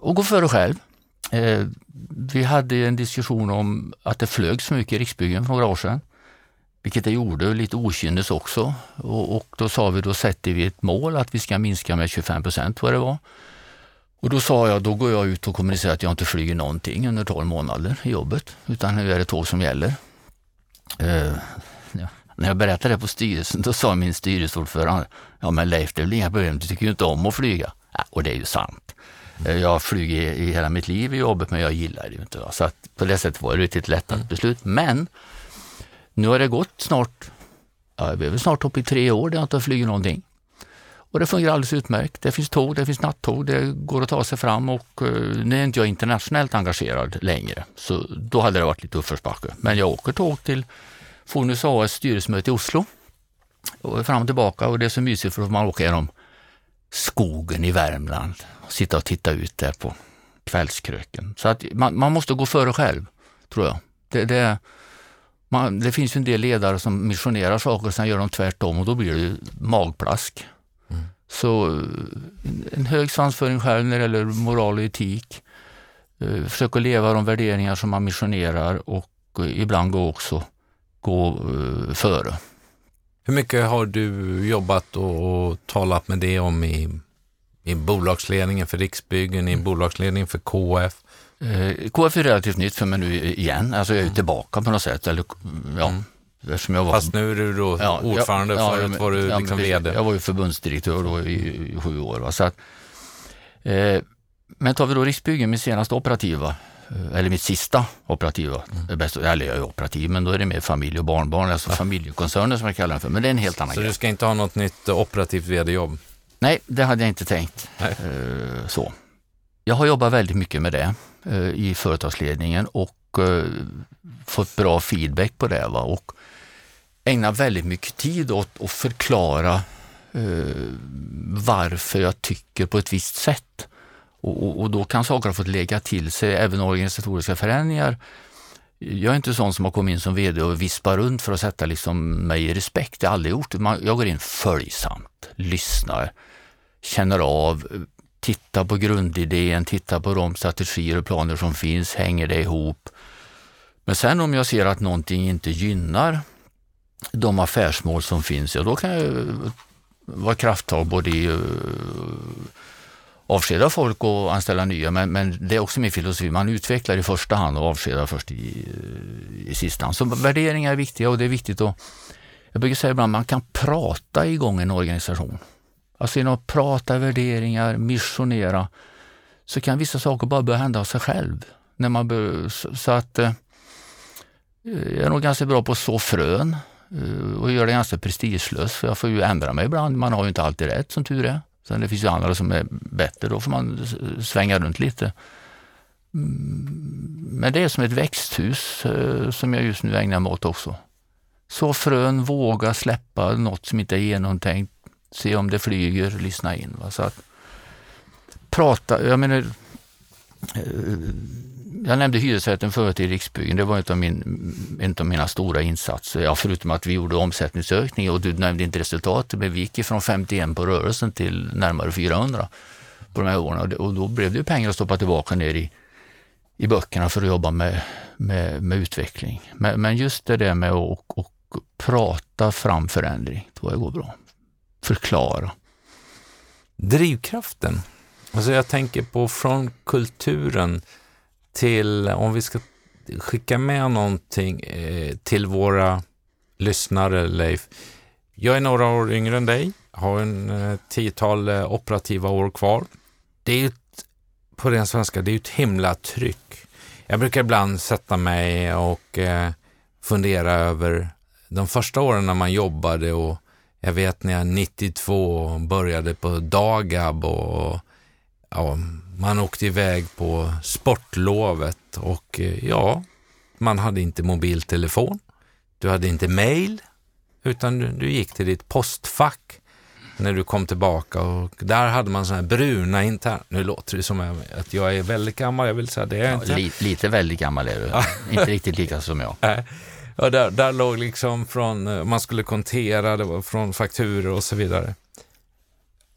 Och gå före själv. Vi hade en diskussion om att det flög så mycket i Riksbyggen för några år sedan vilket det gjorde lite okynnes också. Och, och, då sa vi, då sätter vi ett mål att vi ska minska med 25 procent vad det var. Och då sa jag, då går jag ut och kommunicerar att jag inte flyger någonting under 12 månader i jobbet, utan nu är det tåg som gäller. Uh, ja. När jag berättade det på styrelsen, då sa min styrelseordförande, ja men Leif, det är väl inga problem, du tycker ju inte om att flyga. Ja, och det är ju sant. Uh, jag har flugit i, hela mitt liv i jobbet, men jag gillar det ju inte. Så att på det sättet var det ett lättat beslut. Men nu har det gått snart, ja, vi är väl snart uppe i tre år där jag inte har flugit någonting. Och det fungerar alldeles utmärkt. Det finns tåg, det finns nattåg, det går att ta sig fram och eh, nu är inte jag internationellt engagerad längre. Så då hade det varit lite uppförsbacke. Men jag åker tåg till Fonus AS styrelsemöte i Oslo och fram och tillbaka och det är så mysigt för att man åker genom skogen i Värmland och sitta och titta ut där på kvällskröken. Så att man, man måste gå före själv, tror jag. Det, det, man, det finns ju en del ledare som missionerar saker och sen gör de tvärtom och då blir det magplask. Så eh, en hög svansföring själv när det gäller moral och etik. Eh, försöka leva de värderingar som man missionerar och eh, ibland gå också gå före. Hur mycket har du jobbat och, och talat med det om i, i bolagsledningen för Riksbyggen, i mm. bolagsledningen för KF? KF är relativt nytt för mig nu igen, alltså jag är mm. tillbaka på något sätt. Eller, ja, mm. Jag var, Fast nu är du då ja, ordförande, ja, förut ja, var du ja, liksom VD. Jag var ju förbundsdirektör då i, i sju år. Va? Så att, eh, men tar vi då Riksbyggen, min senaste operativa, eh, eller mitt sista operativa, mm. bäst, eller jag är operativ, men då är det mer familj och barnbarn, alltså ja. familjekoncerner som jag kallar den för. Men det är en helt annan Så grej. du ska inte ha något nytt operativt vd-jobb? Nej, det hade jag inte tänkt. Eh, så. Jag har jobbat väldigt mycket med det eh, i företagsledningen och eh, fått bra feedback på det. Va? Och ägnar väldigt mycket tid åt att förklara eh, varför jag tycker på ett visst sätt. Och, och, och, då kan saker ha fått lägga till sig, även organisatoriska förändringar. Jag är inte sån som har kommit in som VD och vispar runt för att sätta liksom mig i respekt. Det har jag aldrig gjort. Jag går in följsamt, lyssnar, känner av, tittar på grundidén, tittar på de strategier och planer som finns, hänger det ihop? Men sen om jag ser att någonting inte gynnar de affärsmål som finns, ja då kan jag eh, vara krafttag både i uh, avskeda folk och anställa nya. Men, men det är också min filosofi, man utvecklar i första hand och avskedar först i, eh, i sista hand. Så värderingar är viktiga och det är viktigt att, jag brukar säga ibland, man kan prata igång en organisation. Alltså genom att prata värderingar, missionera, så kan vissa saker bara börja hända av sig själv. När man bör, så att jag är nog ganska bra på att så frön Eh, och gör det ganska prestigelöst för jag får ju ändra mig ibland. Man har ju inte alltid rätt som tur är. Sen det finns ju andra som är bättre, då får man svänga runt lite. Mm, men det är som ett växthus eh, som jag just nu ägnar mig åt också. Så frön, våga släppa något som inte är genomtänkt, se om det flyger, lyssna in. Va? Så att prata, jag menar, eh, jag nämnde hyresrätten förut i Riksbyggen. Det var en av, min, en av mina stora insatser. Ja, förutom att vi gjorde omsättningsökning och du nämnde inte resultatet, men vi gick från 51 på rörelsen till närmare 400 på de här åren och då blev det ju pengar att stoppa tillbaka ner i, i böckerna för att jobba med, med, med utveckling. Men, men, just det där med att och, prata fram förändring, tror jag går bra. Förklara. Drivkraften. Alltså jag tänker på från kulturen till, om vi ska skicka med någonting eh, till våra lyssnare, Leif. Jag är några år yngre än dig, har en eh, tiotal eh, operativa år kvar. Det är ju på ren svenska, det är ju ett himla tryck. Jag brukar ibland sätta mig och eh, fundera över de första åren när man jobbade och jag vet när jag 92 började på Dagab och ja, man åkte iväg på sportlovet och eh, ja, man hade inte mobiltelefon. Du hade inte mail, utan du, du gick till ditt postfack när du kom tillbaka och där hade man sådana här bruna intern... Nu låter det som att jag är väldigt gammal, jag vill säga det är ja, inte. Lite, lite väldigt gammal är du, inte riktigt lika som jag. Ja, där, där låg liksom från, eh, man skulle kontera, det var från fakturer och så vidare.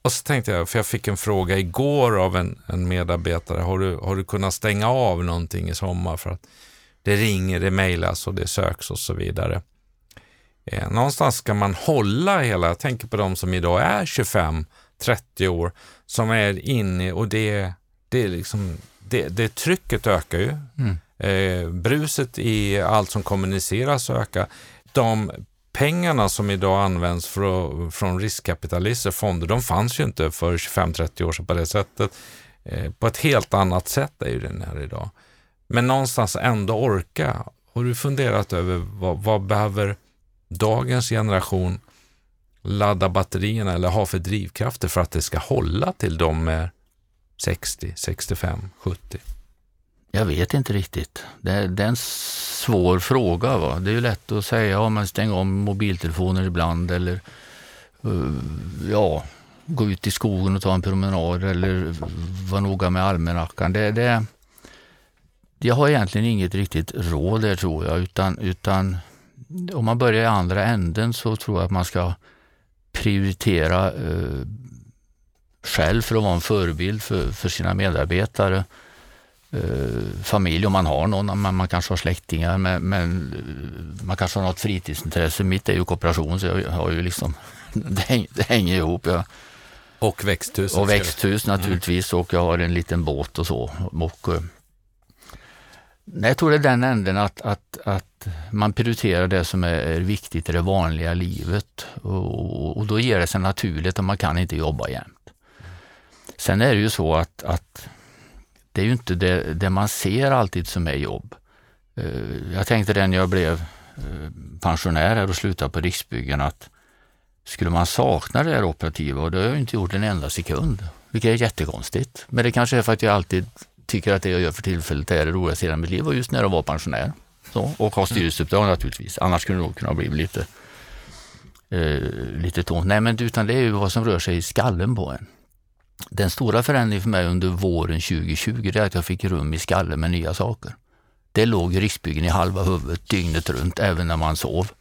Och så tänkte jag, för jag fick en fråga igår av en, en medarbetare, har du, har du kunnat stänga av någonting i sommar för att det ringer, det mejlas och det söks och så vidare. Eh, någonstans ska man hålla hela, jag tänker på de som idag är 25-30 år, som är inne och det, det är liksom, det, det trycket ökar ju. Mm. Eh, bruset i allt som kommuniceras ökar. De pengarna som idag används för, från riskkapitalister, fonder, de fanns ju inte för 25-30 år sedan på det sättet. Eh, på ett helt annat sätt är ju den här idag. Men någonstans ändå orka. Har du funderat över vad, vad behöver dagens generation ladda batterierna eller ha för drivkrafter för att det ska hålla till de är 60, 65, 70? Jag vet inte riktigt. Det, det är en svår fråga. Va? Det är ju lätt att säga, ja men stäng om mobiltelefoner ibland eller uh, ja, gå ut i skogen och ta en promenad eller vara noga med almanackan. Det, det, jag har egentligen inget riktigt råd där tror jag, utan, utan om man börjar i andra änden så tror jag att man ska prioritera eh, själv för att vara en förebild för, för sina medarbetare eh, familj om man har någon, man, man kanske har släktingar men, men eh, man kanske har något fritidsintresse. Mitt är ju kooperation så jag har ju liksom, det, häng, det hänger ihop. Jag, och växthus. Och växthus naturligtvis mm. och jag har en liten båt och så. Och, eh, jag tror det är den änden att, att, att man prioriterar det som är viktigt i det vanliga livet och, och då ger det sig naturligt och man kan inte jobba jämt. Sen är det ju så att, att det är ju inte det, det man ser alltid som är jobb. Eh, jag tänkte det när jag blev eh, pensionär och slutade på Riksbyggen att skulle man sakna det här operativa, och det har jag inte gjort en enda sekund, vilket är jättekonstigt. Men det kanske är för att jag alltid tycker att det jag gör för tillfället är det roligaste i hela mitt liv och just när jag var pensionär. Så, och har styrelseuppdrag naturligtvis, annars skulle det nog kunna bli lite eh, lite tomt. Nej, men utan det är ju vad som rör sig i skallen på en. Den stora förändringen för mig under våren 2020 är att jag fick rum i skallen med nya saker. Det låg Riksbyggen i halva huvudet dygnet runt, även när man sov.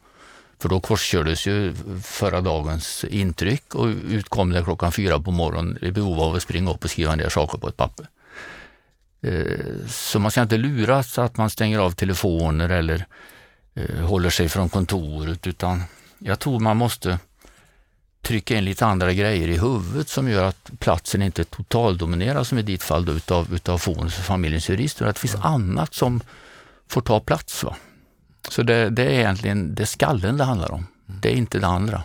För då korskördes ju förra dagens intryck och utkom det klockan fyra på morgonen i behov av att springa upp och skriva ner saker på ett papper. Eh, så man ska inte luras att man stänger av telefoner eller eh, håller sig från kontoret utan jag tror man måste trycka in lite andra grejer i huvudet som gör att platsen inte totaldomineras som i ditt fall då, utav, utav Fonus och familjens jurister. Att det finns annat som får ta plats. Va? Så det, det, är egentligen det skallen det handlar om. Det är inte det andra.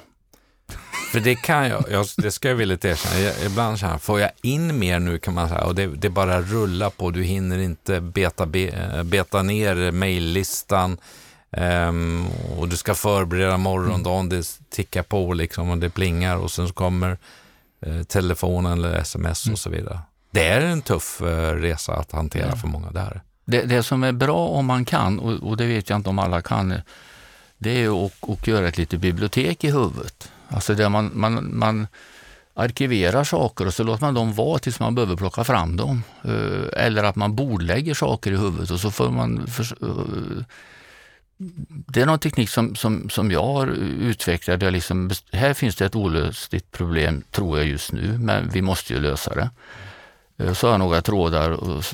För det kan jag, jag det ska jag villigt erkänna, jag, ibland så här, får jag in mer nu kan man säga och det, det bara rullar på, du hinner inte beta, be, beta ner mejllistan um, och du ska förbereda morgondagen, det tickar på liksom och det plingar och sen så kommer uh, telefonen eller sms och så vidare. Det är en tuff uh, resa att hantera ja. för många. Det, Det, det som är bra om man kan, och, och det vet jag inte om alla kan, det är att, att göra ett litet bibliotek i huvudet. Alltså där man, man, man arkiverar saker och så låter man dem vara tills man behöver plocka fram dem. Eh, eller att man bordlägger saker i huvudet och så får man... För, eh, det är någon teknik som, som, som jag har utvecklat. Där liksom, här finns det ett olösligt problem, tror jag just nu, men vi måste ju lösa det. Eh, så har jag några trådar och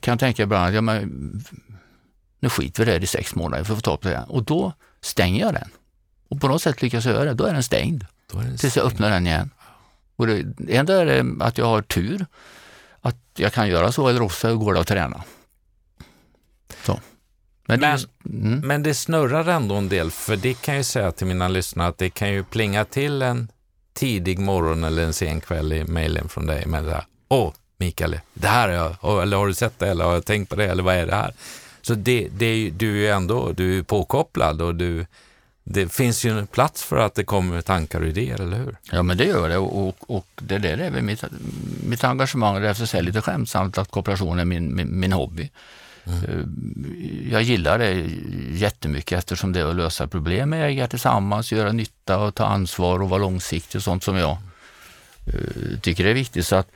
kan tänka ibland, ja, men, nu skiter vi det i sex månader, för att få ta på det. Och då stänger jag den. Och på något sätt lyckas jag göra det, då är den stängd. Är den tills jag öppnar den igen. Och det, ändå är det att jag har tur att jag kan göra så, eller också går det att träna. Så. Men, men, mm. men det snurrar ändå en del, för det kan jag säga till mina lyssnare att det kan ju plinga till en tidig morgon eller en sen kväll i mejlen från dig med det här. Åh, Mikael, det här är jag, eller har du sett det, eller har jag tänkt på det, eller vad är det här? Så det, det, du är ju ändå, du är påkopplad och du, det finns ju en plats för att det kommer tankar och idéer, eller hur? Ja, men det gör det och, och, det där är väl mitt, mitt engagemang. Det är lite skämtsamt att kooperation är min, min, min hobby. Mm. Jag gillar det jättemycket eftersom det är att lösa problem med ägare tillsammans, göra nytta och ta ansvar och vara långsiktig och sånt som jag eh, tycker är viktigt. Så att,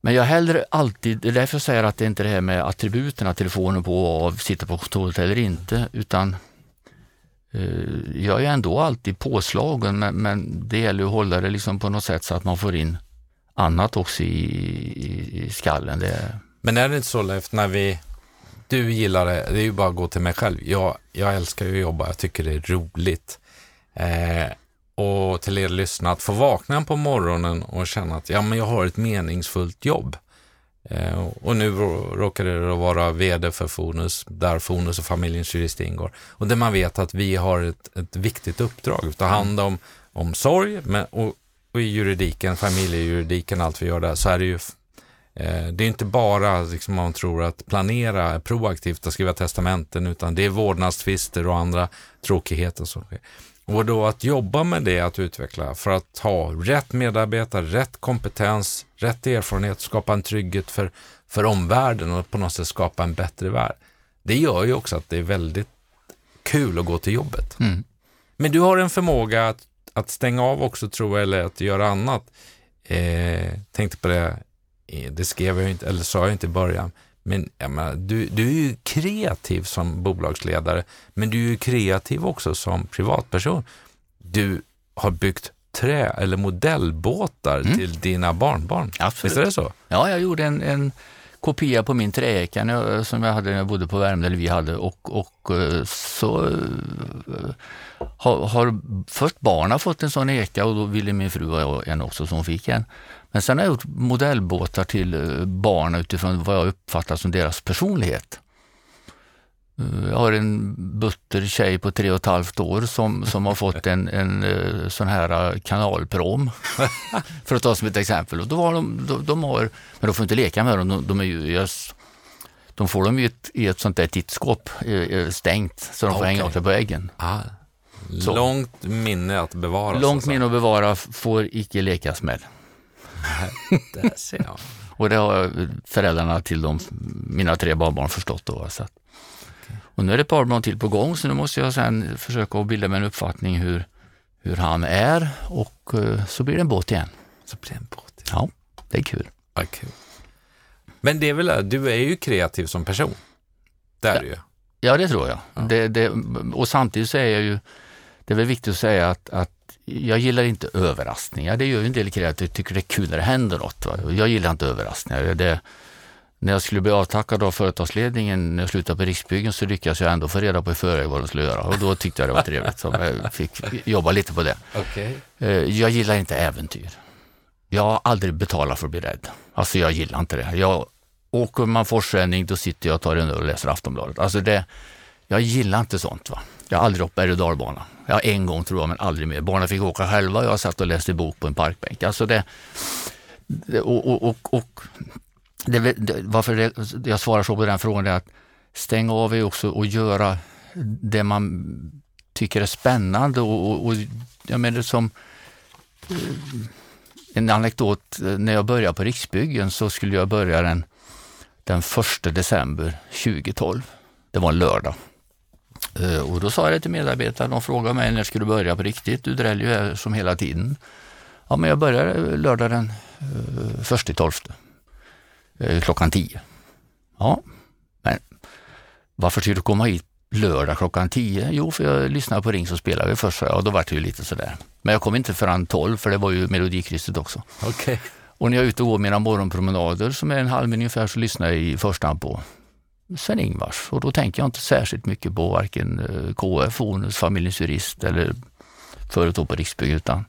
men jag hellre alltid, det är därför jag säger att det inte är det här med attributen, telefonen på och av, sitta på kontoret eller inte, utan eh, jag är ändå alltid påslagen men, men det gäller att hålla det liksom på något sätt så att man får in annat också i, i, i skallen. Det... Men är det inte så Leif, när vi, du gillar det, det är ju bara att gå till mig själv. Jag, jag älskar ju att jobba, jag tycker det är roligt. Eh, och till er lyssnare, att få vakna på morgonen och känna att ja, men jag har ett meningsfullt jobb. Eh, och nu råkar det vara vd för Fonus, där Fonus och familjens jurist ingår. Och där man vet att vi har ett, ett viktigt uppdrag, att ta hand om, om sorg men, och, och i juridiken, familjejuridiken, allt vi gör där, så är det ju det är inte bara liksom, man tror att planera proaktivt och skriva testamenten, utan det är vårdnadstvister och andra tråkigheter som sker. Och då att jobba med det, att utveckla för att ha rätt medarbetare, rätt kompetens, rätt erfarenhet, skapa en trygghet för, för omvärlden och på något sätt skapa en bättre värld. Det gör ju också att det är väldigt kul att gå till jobbet. Mm. Men du har en förmåga att, att stänga av också tror jag, eller att göra annat. Eh, tänkte på det, det skrev jag inte, eller sa jag inte i början, men menar, du, du är ju kreativ som bolagsledare, men du är ju kreativ också som privatperson. Du har byggt trä eller modellbåtar mm. till dina barnbarn. Absolut. Visst är det så? Ja, jag gjorde en, en kopia på min träeka eh, som jag hade när jag bodde på Värmdö, eller vi hade, och, och eh, så eh, har, har först barnen fått en sån eka och då ville min fru och en också så hon fick en. Men sen har jag gjort modellbåtar till barnen barn utifrån vad jag uppfattar som deras personlighet. Eh, jag har en butter tjej på tre och ett halvt år som, som har fått en, en eh, sån här kanalprom, för att ta som ett exempel. Och då har de, de, de har, men de får inte leka med dem, de, de är ju de får dem i ett, i ett sånt där tittskåp stängt så de får okay. hänga upp det på väggen. Ah. Långt minne att bevara. Långt minne att bevara får icke lekas med. Där ser jag. och det har föräldrarna till de, mina tre barnbarn förstått då. Så att, och nu är det ett par barn till på gång så nu måste jag sen försöka bilda mig en uppfattning hur, hur han är och eh, så blir det en båt igen. Så blir det en båt. Ja, det är kul. Ja, kul. Men det är väl, du är ju kreativ som person. Det är Ja. du ju. Ja, det tror jag. Ja. Det, det, och samtidigt så är jag ju, det är väl viktigt att säga att, att jag gillar inte överraskningar. Det gör ju en del kreativa, tycker det är kul när det händer något. Va? Jag gillar inte överraskningar. Det, när jag skulle bli avtackad av företagsledningen när jag slutade på Riksbyggen så lyckades jag ändå få reda på i förväg vad de skulle göra och då tyckte jag det var trevligt. Så jag fick jobba lite på det. Okej. Eh, Jag gillar inte äventyr. Jag har aldrig betalat för att bli rädd. Alltså jag gillar inte det. Jag, åker man forsränning då sitter jag och tar en öl och läser Aftonbladet. Alltså det, jag gillar inte sånt. Va? Jag har aldrig åkt berg och dalbana. Ja, en gång tror jag, men aldrig mer. Barnen fick åka själva. Jag satt och läste bok på en parkbänk. Alltså det, det och, och, och, och det, det, varför det, jag svarar så på den frågan är att stänga av är också att göra det man tycker är spännande och, och, och jag menar som eh, en anekdot, eh, när jag började på Riksbyggen så skulle jag börja den, den 1 december 2012. Det var en lördag. Eh, och då sa jag det till medarbetarna, de frågade mig när skulle du börja på riktigt? Du dräller ju här som hela tiden. Ja, men jag börjar lördag den eh, första i tolfte, eh, klockan 10. Ja, men varför ska du komma hit lördag klockan 10? Jo, för jag lyssnade på Ring så spelade vi först, jag, och då var det ju lite sådär. Men jag kom inte förrän 12, för det var ju Melodikrysset också. Okej. Och när jag är ute och går mina morgonpromenader, som är en halv minut ungefär, så lyssnar jag i första hand på Sven-Ingvars. Och då tänker jag inte särskilt mycket på varken eh, KF, Onus, Familjens Jurist eller förut då på Riksbyggen, utan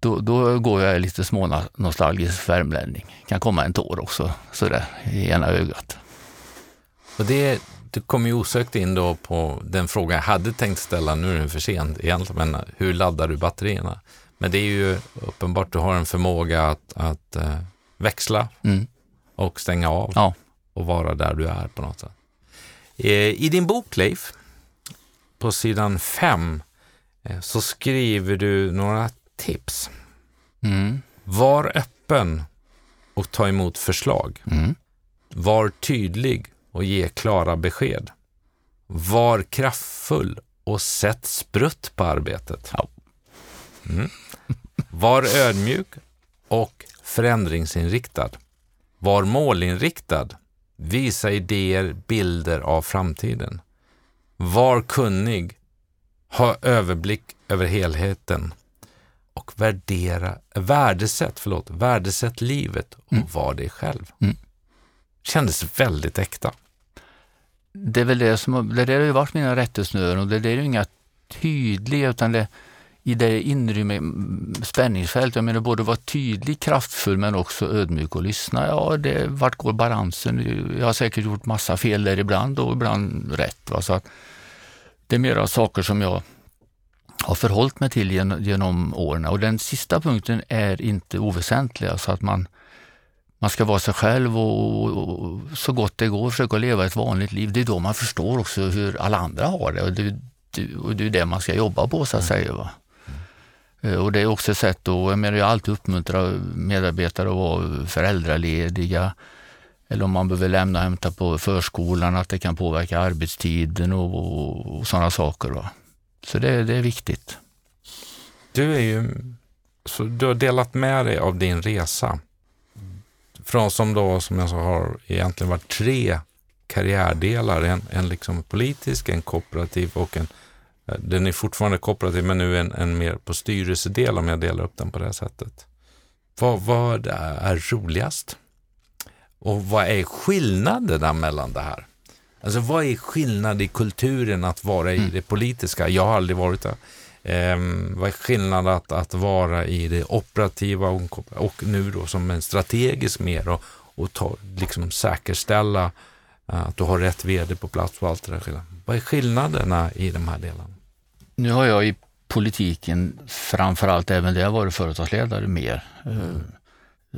då, då går jag lite små nostalgisk värmlänning. Kan komma en tår också, sådär i ena ögat. Och det, det kommer ju osökt in då på den fråga jag hade tänkt ställa, nu är det för sent egentligen, men hur laddar du batterierna? Men det är ju uppenbart du har en förmåga att, att eh, växla Mm. och stänga av Ja. och vara där du är på något sätt. Eh, I din bok, Leif, på sidan fem, eh, så skriver du några tips. Mm. Var öppen och ta emot förslag. Mm. Var tydlig och ge klara besked. Var kraftfull och sätt sprutt på arbetet. Mm. Var ödmjuk och förändringsinriktad. Var målinriktad. Visa idéer, bilder av framtiden. Var kunnig. Ha överblick över helheten. Och värdera, värdesätt, förlåt, värdesätt livet och Mm. var dig själv. Mm. Kändes väldigt äkta. Det är väl det som det där har ju varit mina rättesnören och det där är ju inga tydliga utan det i det mm, spänningsfält. Jag menar både vara tydlig, kraftfull men också ödmjuk och lyssna. Ja, det, vart går balansen? Jag har säkert gjort massa fel där ibland och ibland rätt. Va? Så att det är mera saker som jag har förhållit mig till genom, genom åren. Och den sista punkten är inte oväsentlig. Alltså att man, man ska vara sig själv och, och, och så gott det går försöka leva ett vanligt liv. Det är då man förstår också hur alla andra har det och det, det, och det är det man ska jobba på så att säga. Va? Eh, Och det är också ett sätt att, jag menar jag alltid uppmuntrat medarbetare att vara föräldralediga eller om man behöver lämna och hämta på förskolan, att det kan påverka arbetstiden och, och, och sådana saker. Va? Så det, det är viktigt. Du är ju, så du har delat med dig av din resa. Från som då, som jag sa, har egentligen varit tre karriärdelar. En, en liksom politisk, en kooperativ och en, eh, den är fortfarande kooperativ men nu en, en mer på styrelsedel om jag delar upp den på det här sättet. Vad, vad är roligast? Och vad är skillnaderna mellan det här? Alltså vad är skillnad i kulturen att vara i Mm. det politiska? Jag har aldrig varit där. Ehm, vad är skillnaden att, att vara i det operativa och, och nu då som en strategisk mer och, och ta, liksom säkerställa eh, att du har rätt vd på plats och allt det där. Vad är skillnaderna i de här delarna? Nu har jag i politiken framförallt även där jag varit företagsledare mer. Eh,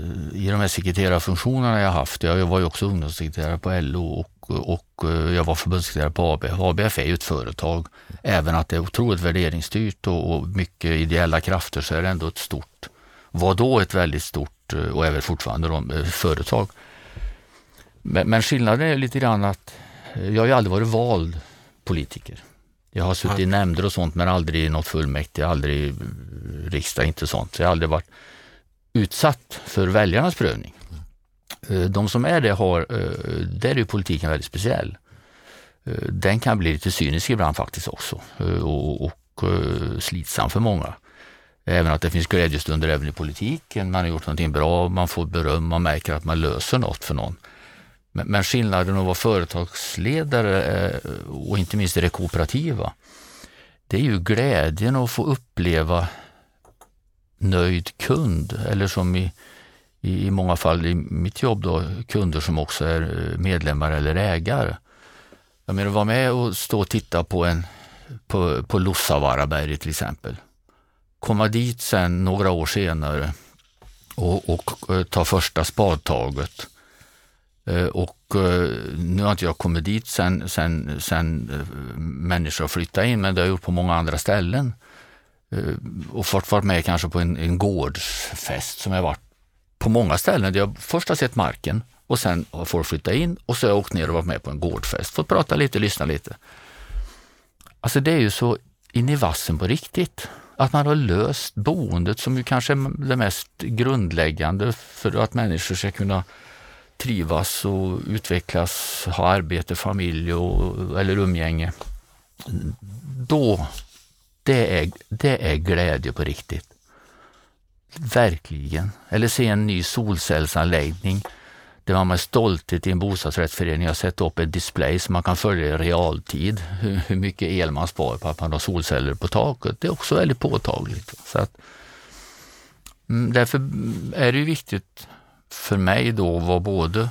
eh, I de här sekreterarfunktionerna jag haft, jag var ju också ungdomssekreterare på LO och, och eh, jag var förbundssekreterare på ABF. ABF är ju ett företag, även att det är otroligt värderingsstyrt och, och mycket ideella krafter så är det ändå ett stort, var då ett väldigt stort eh, och även fortfarande då, eh, företag. Men, men skillnaden är lite grann att jag har ju aldrig varit vald politiker. Jag har suttit i nämnder och sånt men aldrig i något fullmäktige, aldrig i riksdag, inte sånt. Så jag har aldrig varit utsatt för väljarnas prövning. Eh, de som är det har, eh, där är ju politiken väldigt speciell. Eh, den kan bli lite cynisk ibland faktiskt också och, och slitsam för många. Även att det finns glädjestunder även i politiken. Man har gjort någonting bra, man får beröm, man märker att man löser något för någon. Men, men skillnaden att vara företagsledare och inte minst i det kooperativa, det är ju glädjen att få uppleva nöjd kund eller som i, i, många fall i mitt jobb då, kunder som också är eh, medlemmar eller ägare. Jag menar, vara med och stå och titta på, en, på, på Lussavaaraberget till exempel. Komma dit sen några år senare och, och och ta första spadtaget. Eh, och nu har inte jag kommit dit sen, sen, sen människor flyttade in, men det har jag gjort på många andra ställen. Och fått vara med kanske på en, en gårdsfest som jag varit på många ställen där jag först har sett marken och sen har folk flyttat in och så har jag åkt ner och varit med på en gårdfest, fått prata lite, lyssna lite. Alltså det är ju så in i vassen på riktigt. Att man har löst boendet som ju kanske är det mest grundläggande för att människor ska kunna trivas och utvecklas, ha arbete, familj och, eller umgänge. Då, det är, det är glädje på riktigt. Verkligen. Eller se en ny solcellsanläggning där man med stolthet i en bostadsrättsförening har sett upp en display som man kan följa i realtid hur, mycket el man sparar på att man har solceller på taket. Det är också väldigt påtagligt. Så att, mm, därför är det viktigt för mig då att vara både,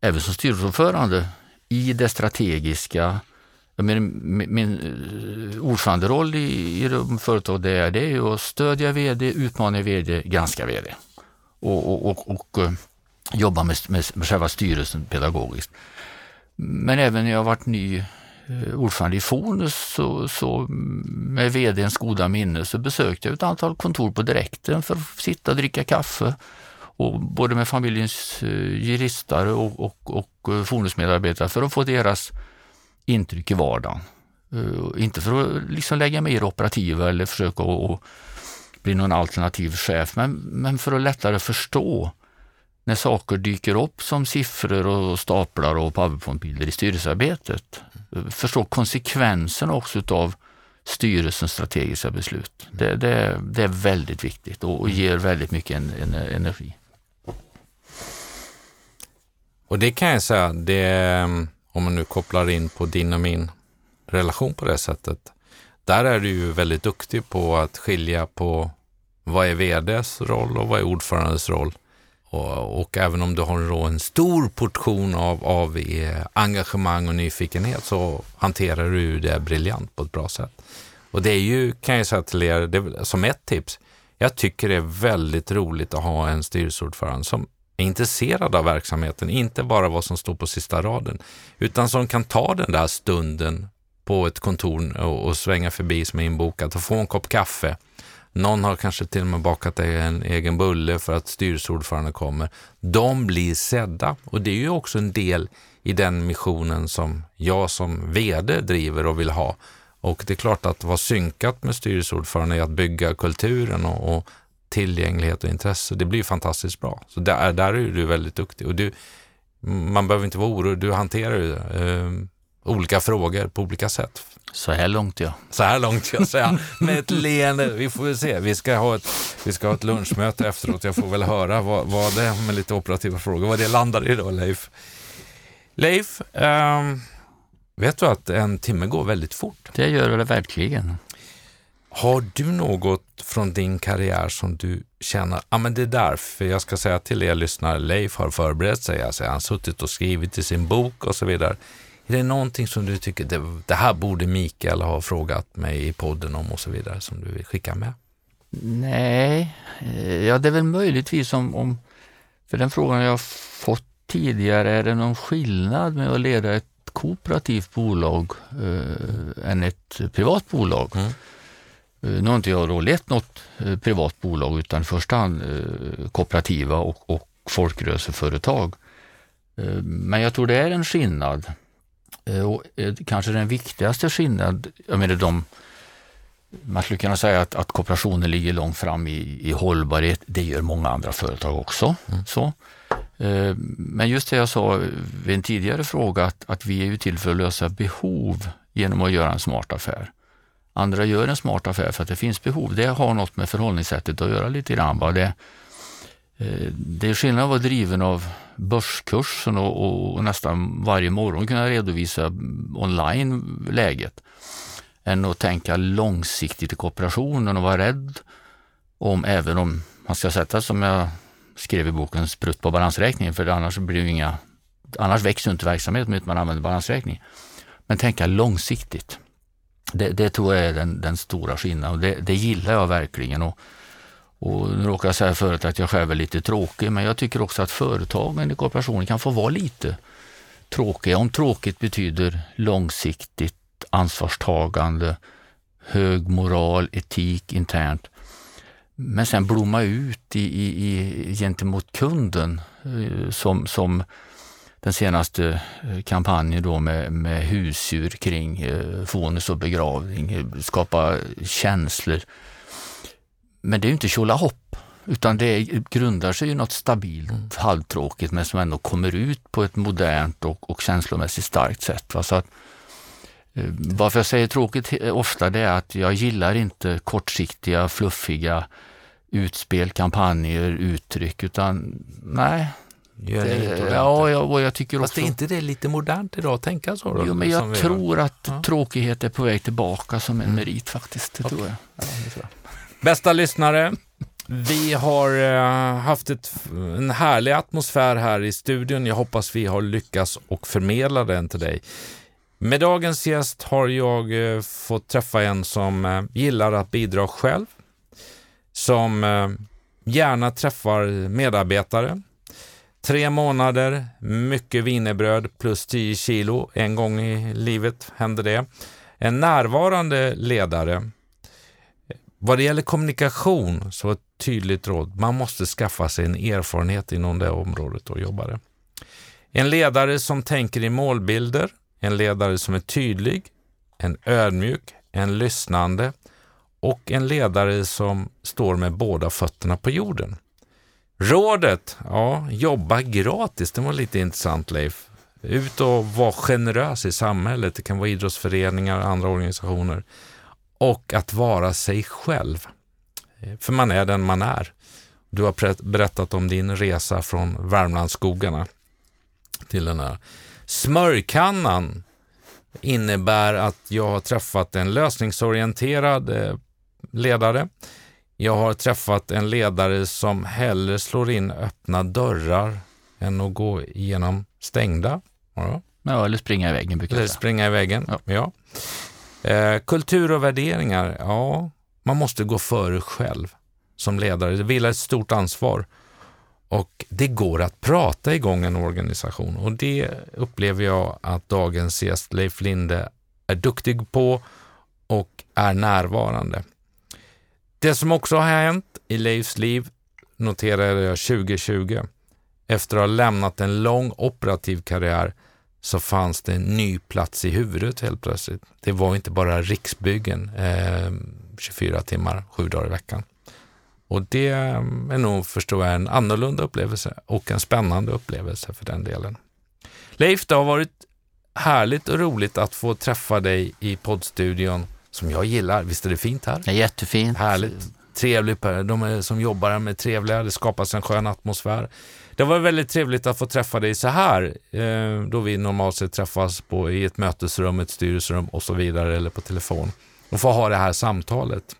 även som styrelseordförande, i det strategiska min, min eh, ordföranderoll i, i de företag det är, det är ju att stödja VD, utmana VD, granska VD och, och, och, och eh, jobba med, med, med själva styrelsen pedagogiskt. Men även när jag varit ny eh, ordförande i Fonus så, så med VDns goda minne så besökte jag ett antal kontor på direkten för att sitta och dricka kaffe och både med familjens jurister och, och, och Fonusmedarbetare för att få deras intryck i vardagen. Uh, inte för att liksom lägga mig i det operativa eller försöka att bli någon alternativ chef, men, men för att lättare förstå när saker dyker upp som siffror och staplar och powerpointbilder i styrelsearbetet. Förstå konsekvenserna också av styrelsens strategiska beslut. Det, det, det är väldigt viktigt och, och ger väldigt mycket en, en, energi. Och det kan jag säga, det om man nu kopplar in på din och min relation på det sättet. Där är du ju väldigt duktig på att skilja på vad är vds roll och vad är ordförandes roll. Och, och även om du har en stor portion av, av engagemang och nyfikenhet så hanterar du det briljant på ett bra sätt. Och det är ju, kan jag säga till er, det, som ett tips, jag tycker det är väldigt roligt att ha en styrelseordförande som är intresserad av verksamheten, inte bara vad som står på sista raden, utan som kan ta den där stunden på ett kontor och, och svänga förbi som är inbokat och få en kopp kaffe. Någon har kanske till och med bakat en egen bulle för att styrelseordförande kommer. De blir sedda och det är ju också en del i den missionen som jag som VD driver och vill ha. Och det är klart att vara synkat med styrelseordförande är att bygga kulturen och, och tillgänglighet och intresse. Det blir fantastiskt bra. Så där, där är du väldigt duktig och du, man behöver inte vara orolig, du hanterar ju eh, olika frågor på olika sätt. Så här långt ja. Så här långt ja, säger med ett leende. Vi får väl se, vi ska ha ett, vi ska ha ett lunchmöte efteråt. Jag får väl höra vad, vad det är med lite operativa frågor, vad det landar i då Leif. Leif, eh, vet du att en timme går väldigt fort? Det gör det verkligen. Har du något från din karriär som du känner, ja ah, men det är därför jag ska säga till er lyssnare, Leif har förberett sig, alltså han har suttit och skrivit i sin bok och så vidare. Är det någonting som du tycker, det, det här borde Mikael ha frågat mig i podden om och så vidare, som du vill skicka med? Nej, eh, ja det är väl möjligtvis om, om för den frågan jag fått tidigare, är det någon skillnad med att leda ett kooperativt bolag eh, än ett privat bolag? Mm. Eh, nu har inte jag då lett något eh, privat bolag utan i första hand eh, kooperativa och, och folkrörelseföretag. Men jag tror det är en skillnad. Och kanske den viktigaste skillnaden, jag menar de man skulle kunna säga att, att kooperationen ligger långt fram i, i hållbarhet. Det gör många andra företag också. Mm. Så. Men just det jag sa vid en tidigare fråga, att, att vi är ju till för att lösa behov genom att göra en smart affär. Andra gör en smart affär för att det finns behov. Det har något med förhållningssättet att göra lite grann. Va? Det, eh, det är skillnad att vara driven av börskursen och, och, nästan varje morgon kunna redovisa online läget än att tänka långsiktigt i kooperationen och vara rädd om, även om man ska sätta som jag skrev i boken, sprutt på balansräkningen, för annars blir det inga, annars växer inte verksamheten om man använder balansräkning. Men tänka långsiktigt. Det, det tror jag är den, den stora skillnaden och det, det, gillar jag verkligen. Och, och nu råkar jag säga förut att jag själv är lite tråkig, men jag tycker också att företagen i kooperationen kan få vara lite tråkiga. Om tråkigt betyder långsiktigt, ansvarstagande, hög moral, etik internt. Men sen blomma ut i, i, i, gentemot kunden eh, som, som den senaste eh, kampanjen då med, med husdjur kring eh, fonus och begravning, skapa känslor. Men det är ju inte tjolahopp, utan det grundar sig i något stabilt, mm. halvtråkigt men som ändå kommer ut på ett modernt och, och känslomässigt starkt sätt. Va? Så att, eh, varför jag säger tråkigt ofta det är att jag gillar inte kortsiktiga, fluffiga utspel, kampanjer, uttryck, utan nej, Gör det, det ja, jag, och jag tycker Fast också... är inte det lite modernt idag att tänka så? Då, jo, men jag tror har... att ja. tråkighet är på väg tillbaka som en mm. merit faktiskt. Det okay. tror jag. Ja, det tror jag. Bästa lyssnare, vi har uh, haft ett, en härlig atmosfär här i studion. Jag hoppas vi har lyckats och förmedla den till dig. Med dagens gäst har jag uh, fått träffa en som uh, gillar att bidra själv, som gärna träffar medarbetare, Tre månader, mycket wienerbröd plus 10 kilo. En gång i livet hände det. En närvarande ledare. Vad det gäller kommunikation så ett tydligt råd. Man måste skaffa sig en erfarenhet inom det området och jobba det. En ledare som tänker i målbilder, en ledare som är tydlig, en ödmjuk, en lyssnande och en ledare som står med båda fötterna på jorden. Rådet, ja, jobba gratis. Det var lite intressant Leif. Ut och var generös i samhället. Det kan vara idrottsföreningar andra organisationer. Och att vara sig själv. Eh, för man är den man är. Du har berättat om din resa från Värmlandsskogarna till den här. Smörjkannan innebär att jag har träffat en lösningsorienterad eh, ledare jag har träffat en ledare som hellre slår in öppna dörrar än att gå igenom stängda. Ja, ja eller springa i väggen. Eller springa i väggen, ja. ja. Eh, kultur och värderingar, ja, man måste gå före själv som ledare. Det vilar ett stort ansvar. Och det går att prata igång en organisation och det upplever jag att dagens gäst Leif Linde är duktig på och är närvarande. Det som också har hänt i Leifs liv noterade jag 2020. Efter att ha lämnat en lång operativ karriär så fanns det en ny plats i huvudet helt plötsligt. Det var inte bara riksbyggen eh, 24 timmar, sju dagar i veckan. Och det ehm, är nog, förstår jag, en annorlunda upplevelse och en spännande upplevelse för den delen. Leif, det har varit härligt och roligt att få träffa dig i poddstudion som jag gillar. Visst är det fint här? Ja, jättefint. Härligt. Trevligt. De som jobbar här med trevliga. Det skapas en skön atmosfär. Det var väldigt trevligt att få träffa dig så här, eh, då vi normalt sett träffas på, i ett mötesrum, ett styrelserum och så vidare, eller på telefon. Och få ha det här samtalet.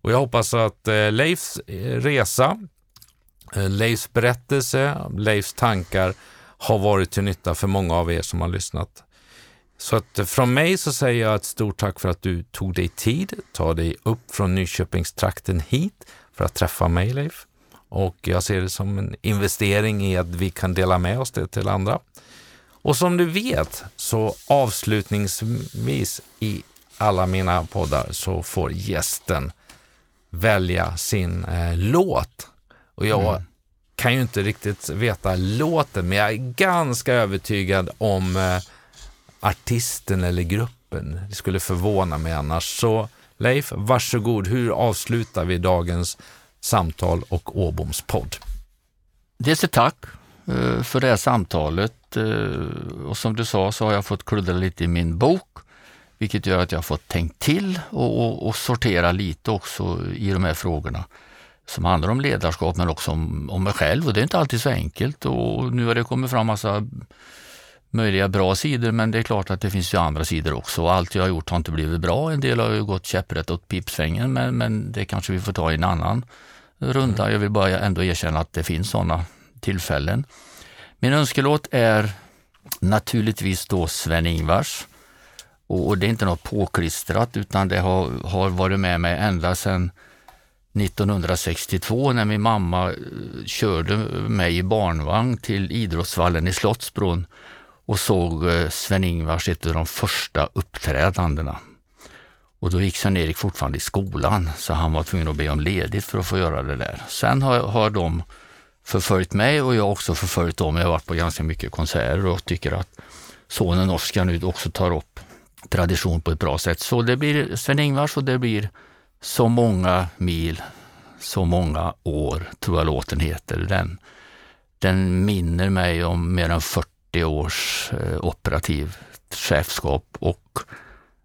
Och jag hoppas att eh, Leifs eh, resa, Leifs berättelse, Leifs tankar har varit till nytta för många av er som har lyssnat. Så att från mig så säger jag ett stort tack för att du tog dig tid, ta dig upp från Nyköpingstrakten hit för att träffa mig Leif. Och jag ser det som en investering i att vi kan dela med oss det till andra. Och som du vet så avslutningsvis i alla mina poddar så får gästen välja sin eh, låt. Och jag mm. kan ju inte riktigt veta låten, men jag är ganska övertygad om eh, artisten eller gruppen. Det skulle förvåna mig annars. Så Leif, varsågod. Hur avslutar vi dagens samtal och Åboms podd? Dels ett tack eh, för det här samtalet eh, och som du sa så har jag fått kludda lite i min bok vilket gör att jag har fått tänkt till och, och, och, sortera lite också i de här frågorna som handlar om ledarskap men också om, om mig själv och det är inte alltid så enkelt och nu har det kommit fram massa möjliga bra sidor men det är klart att det finns ju andra sidor också och allt jag har gjort har inte blivit bra. En del har ju gått käpprätt åt pipsvängen men, men det kanske vi får ta i en annan runda. Mm. Jag vill bara ändå erkänna att det finns sådana tillfällen. Min önskelåt är naturligtvis då Sven-Ingvars och, det är inte något påklistrat utan det har, har varit med mig ända sedan 1962 när min mamma eh, körde mig i barnvagn till idrottsvallen i Slottsbron och såg eh, Sven-Ingvars ett av de första uppträdandena. Och då gick Sven-Erik fortfarande i skolan så han var tvungen att be om ledigt för att få göra det där. Sen har, har de förföljt mig och jag har också förföljt dem. Jag har varit på ganska mycket konserter och tycker att sonen Oskar nu också tar upp tradition på ett bra sätt. Så det blir Sven-Ingvars och det blir Så många mil, så många år, tror jag låten heter. Den, den minner mig om mer än 40 års eh, operativ chefskap och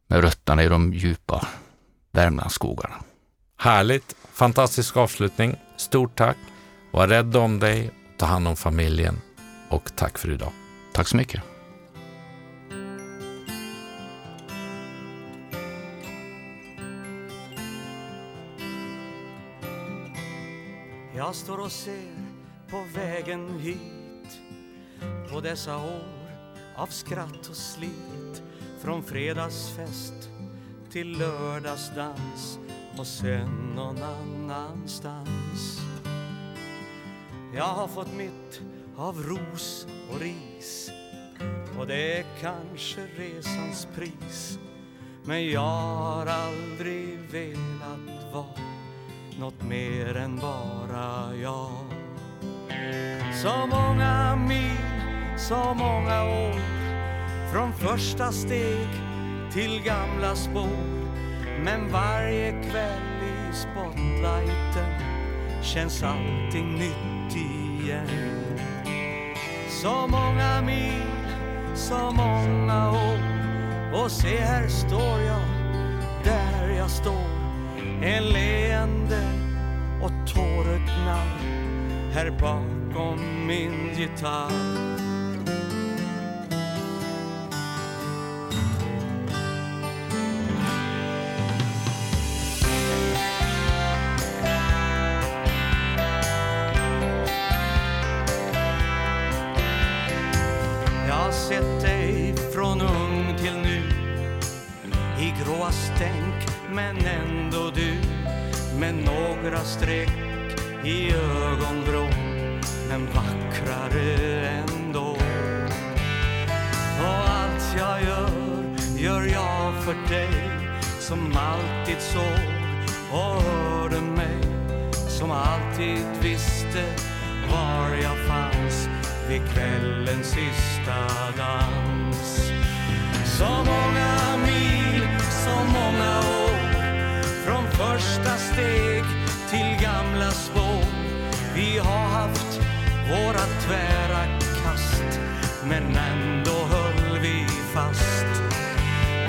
med rötterna i de djupa Värmlandsskogarna. Härligt! Fantastisk avslutning. Stort tack! Var rädd om dig, ta hand om familjen och tack för idag. Tack så mycket. Jag står och ser på vägen hit på dessa år av skratt och slit från fredagsfest till lördagsdans och sen någon annanstans. Jag har fått mitt av ros och ris och det är kanske resans pris men jag har aldrig velat vara något mer än bara jag. Så många mil, så många år från första steg till gamla spår men varje kväll i spotlighten känns allting nytt igen. Så många mil, så många år och se här står jag, där jag står en leende och tårögdnad här bakom min gitarr. Kvällens sista dans. Så många mil, så många år från första steg till gamla spår. Vi har haft våra tvära kast men ändå höll vi fast.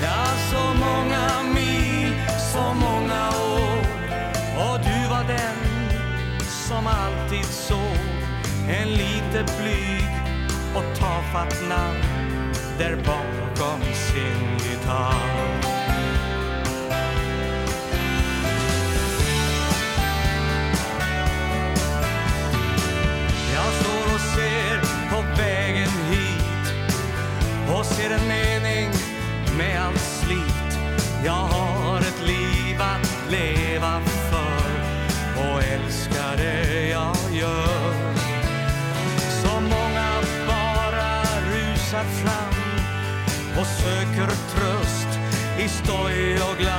Ja, så många mil, så många år och du var den som alltid såg en lite blyg och tafatt namn där bakom sin gitarr. Jag står och ser på vägen hit och ser en mening med allt slit. Jag har estoy yo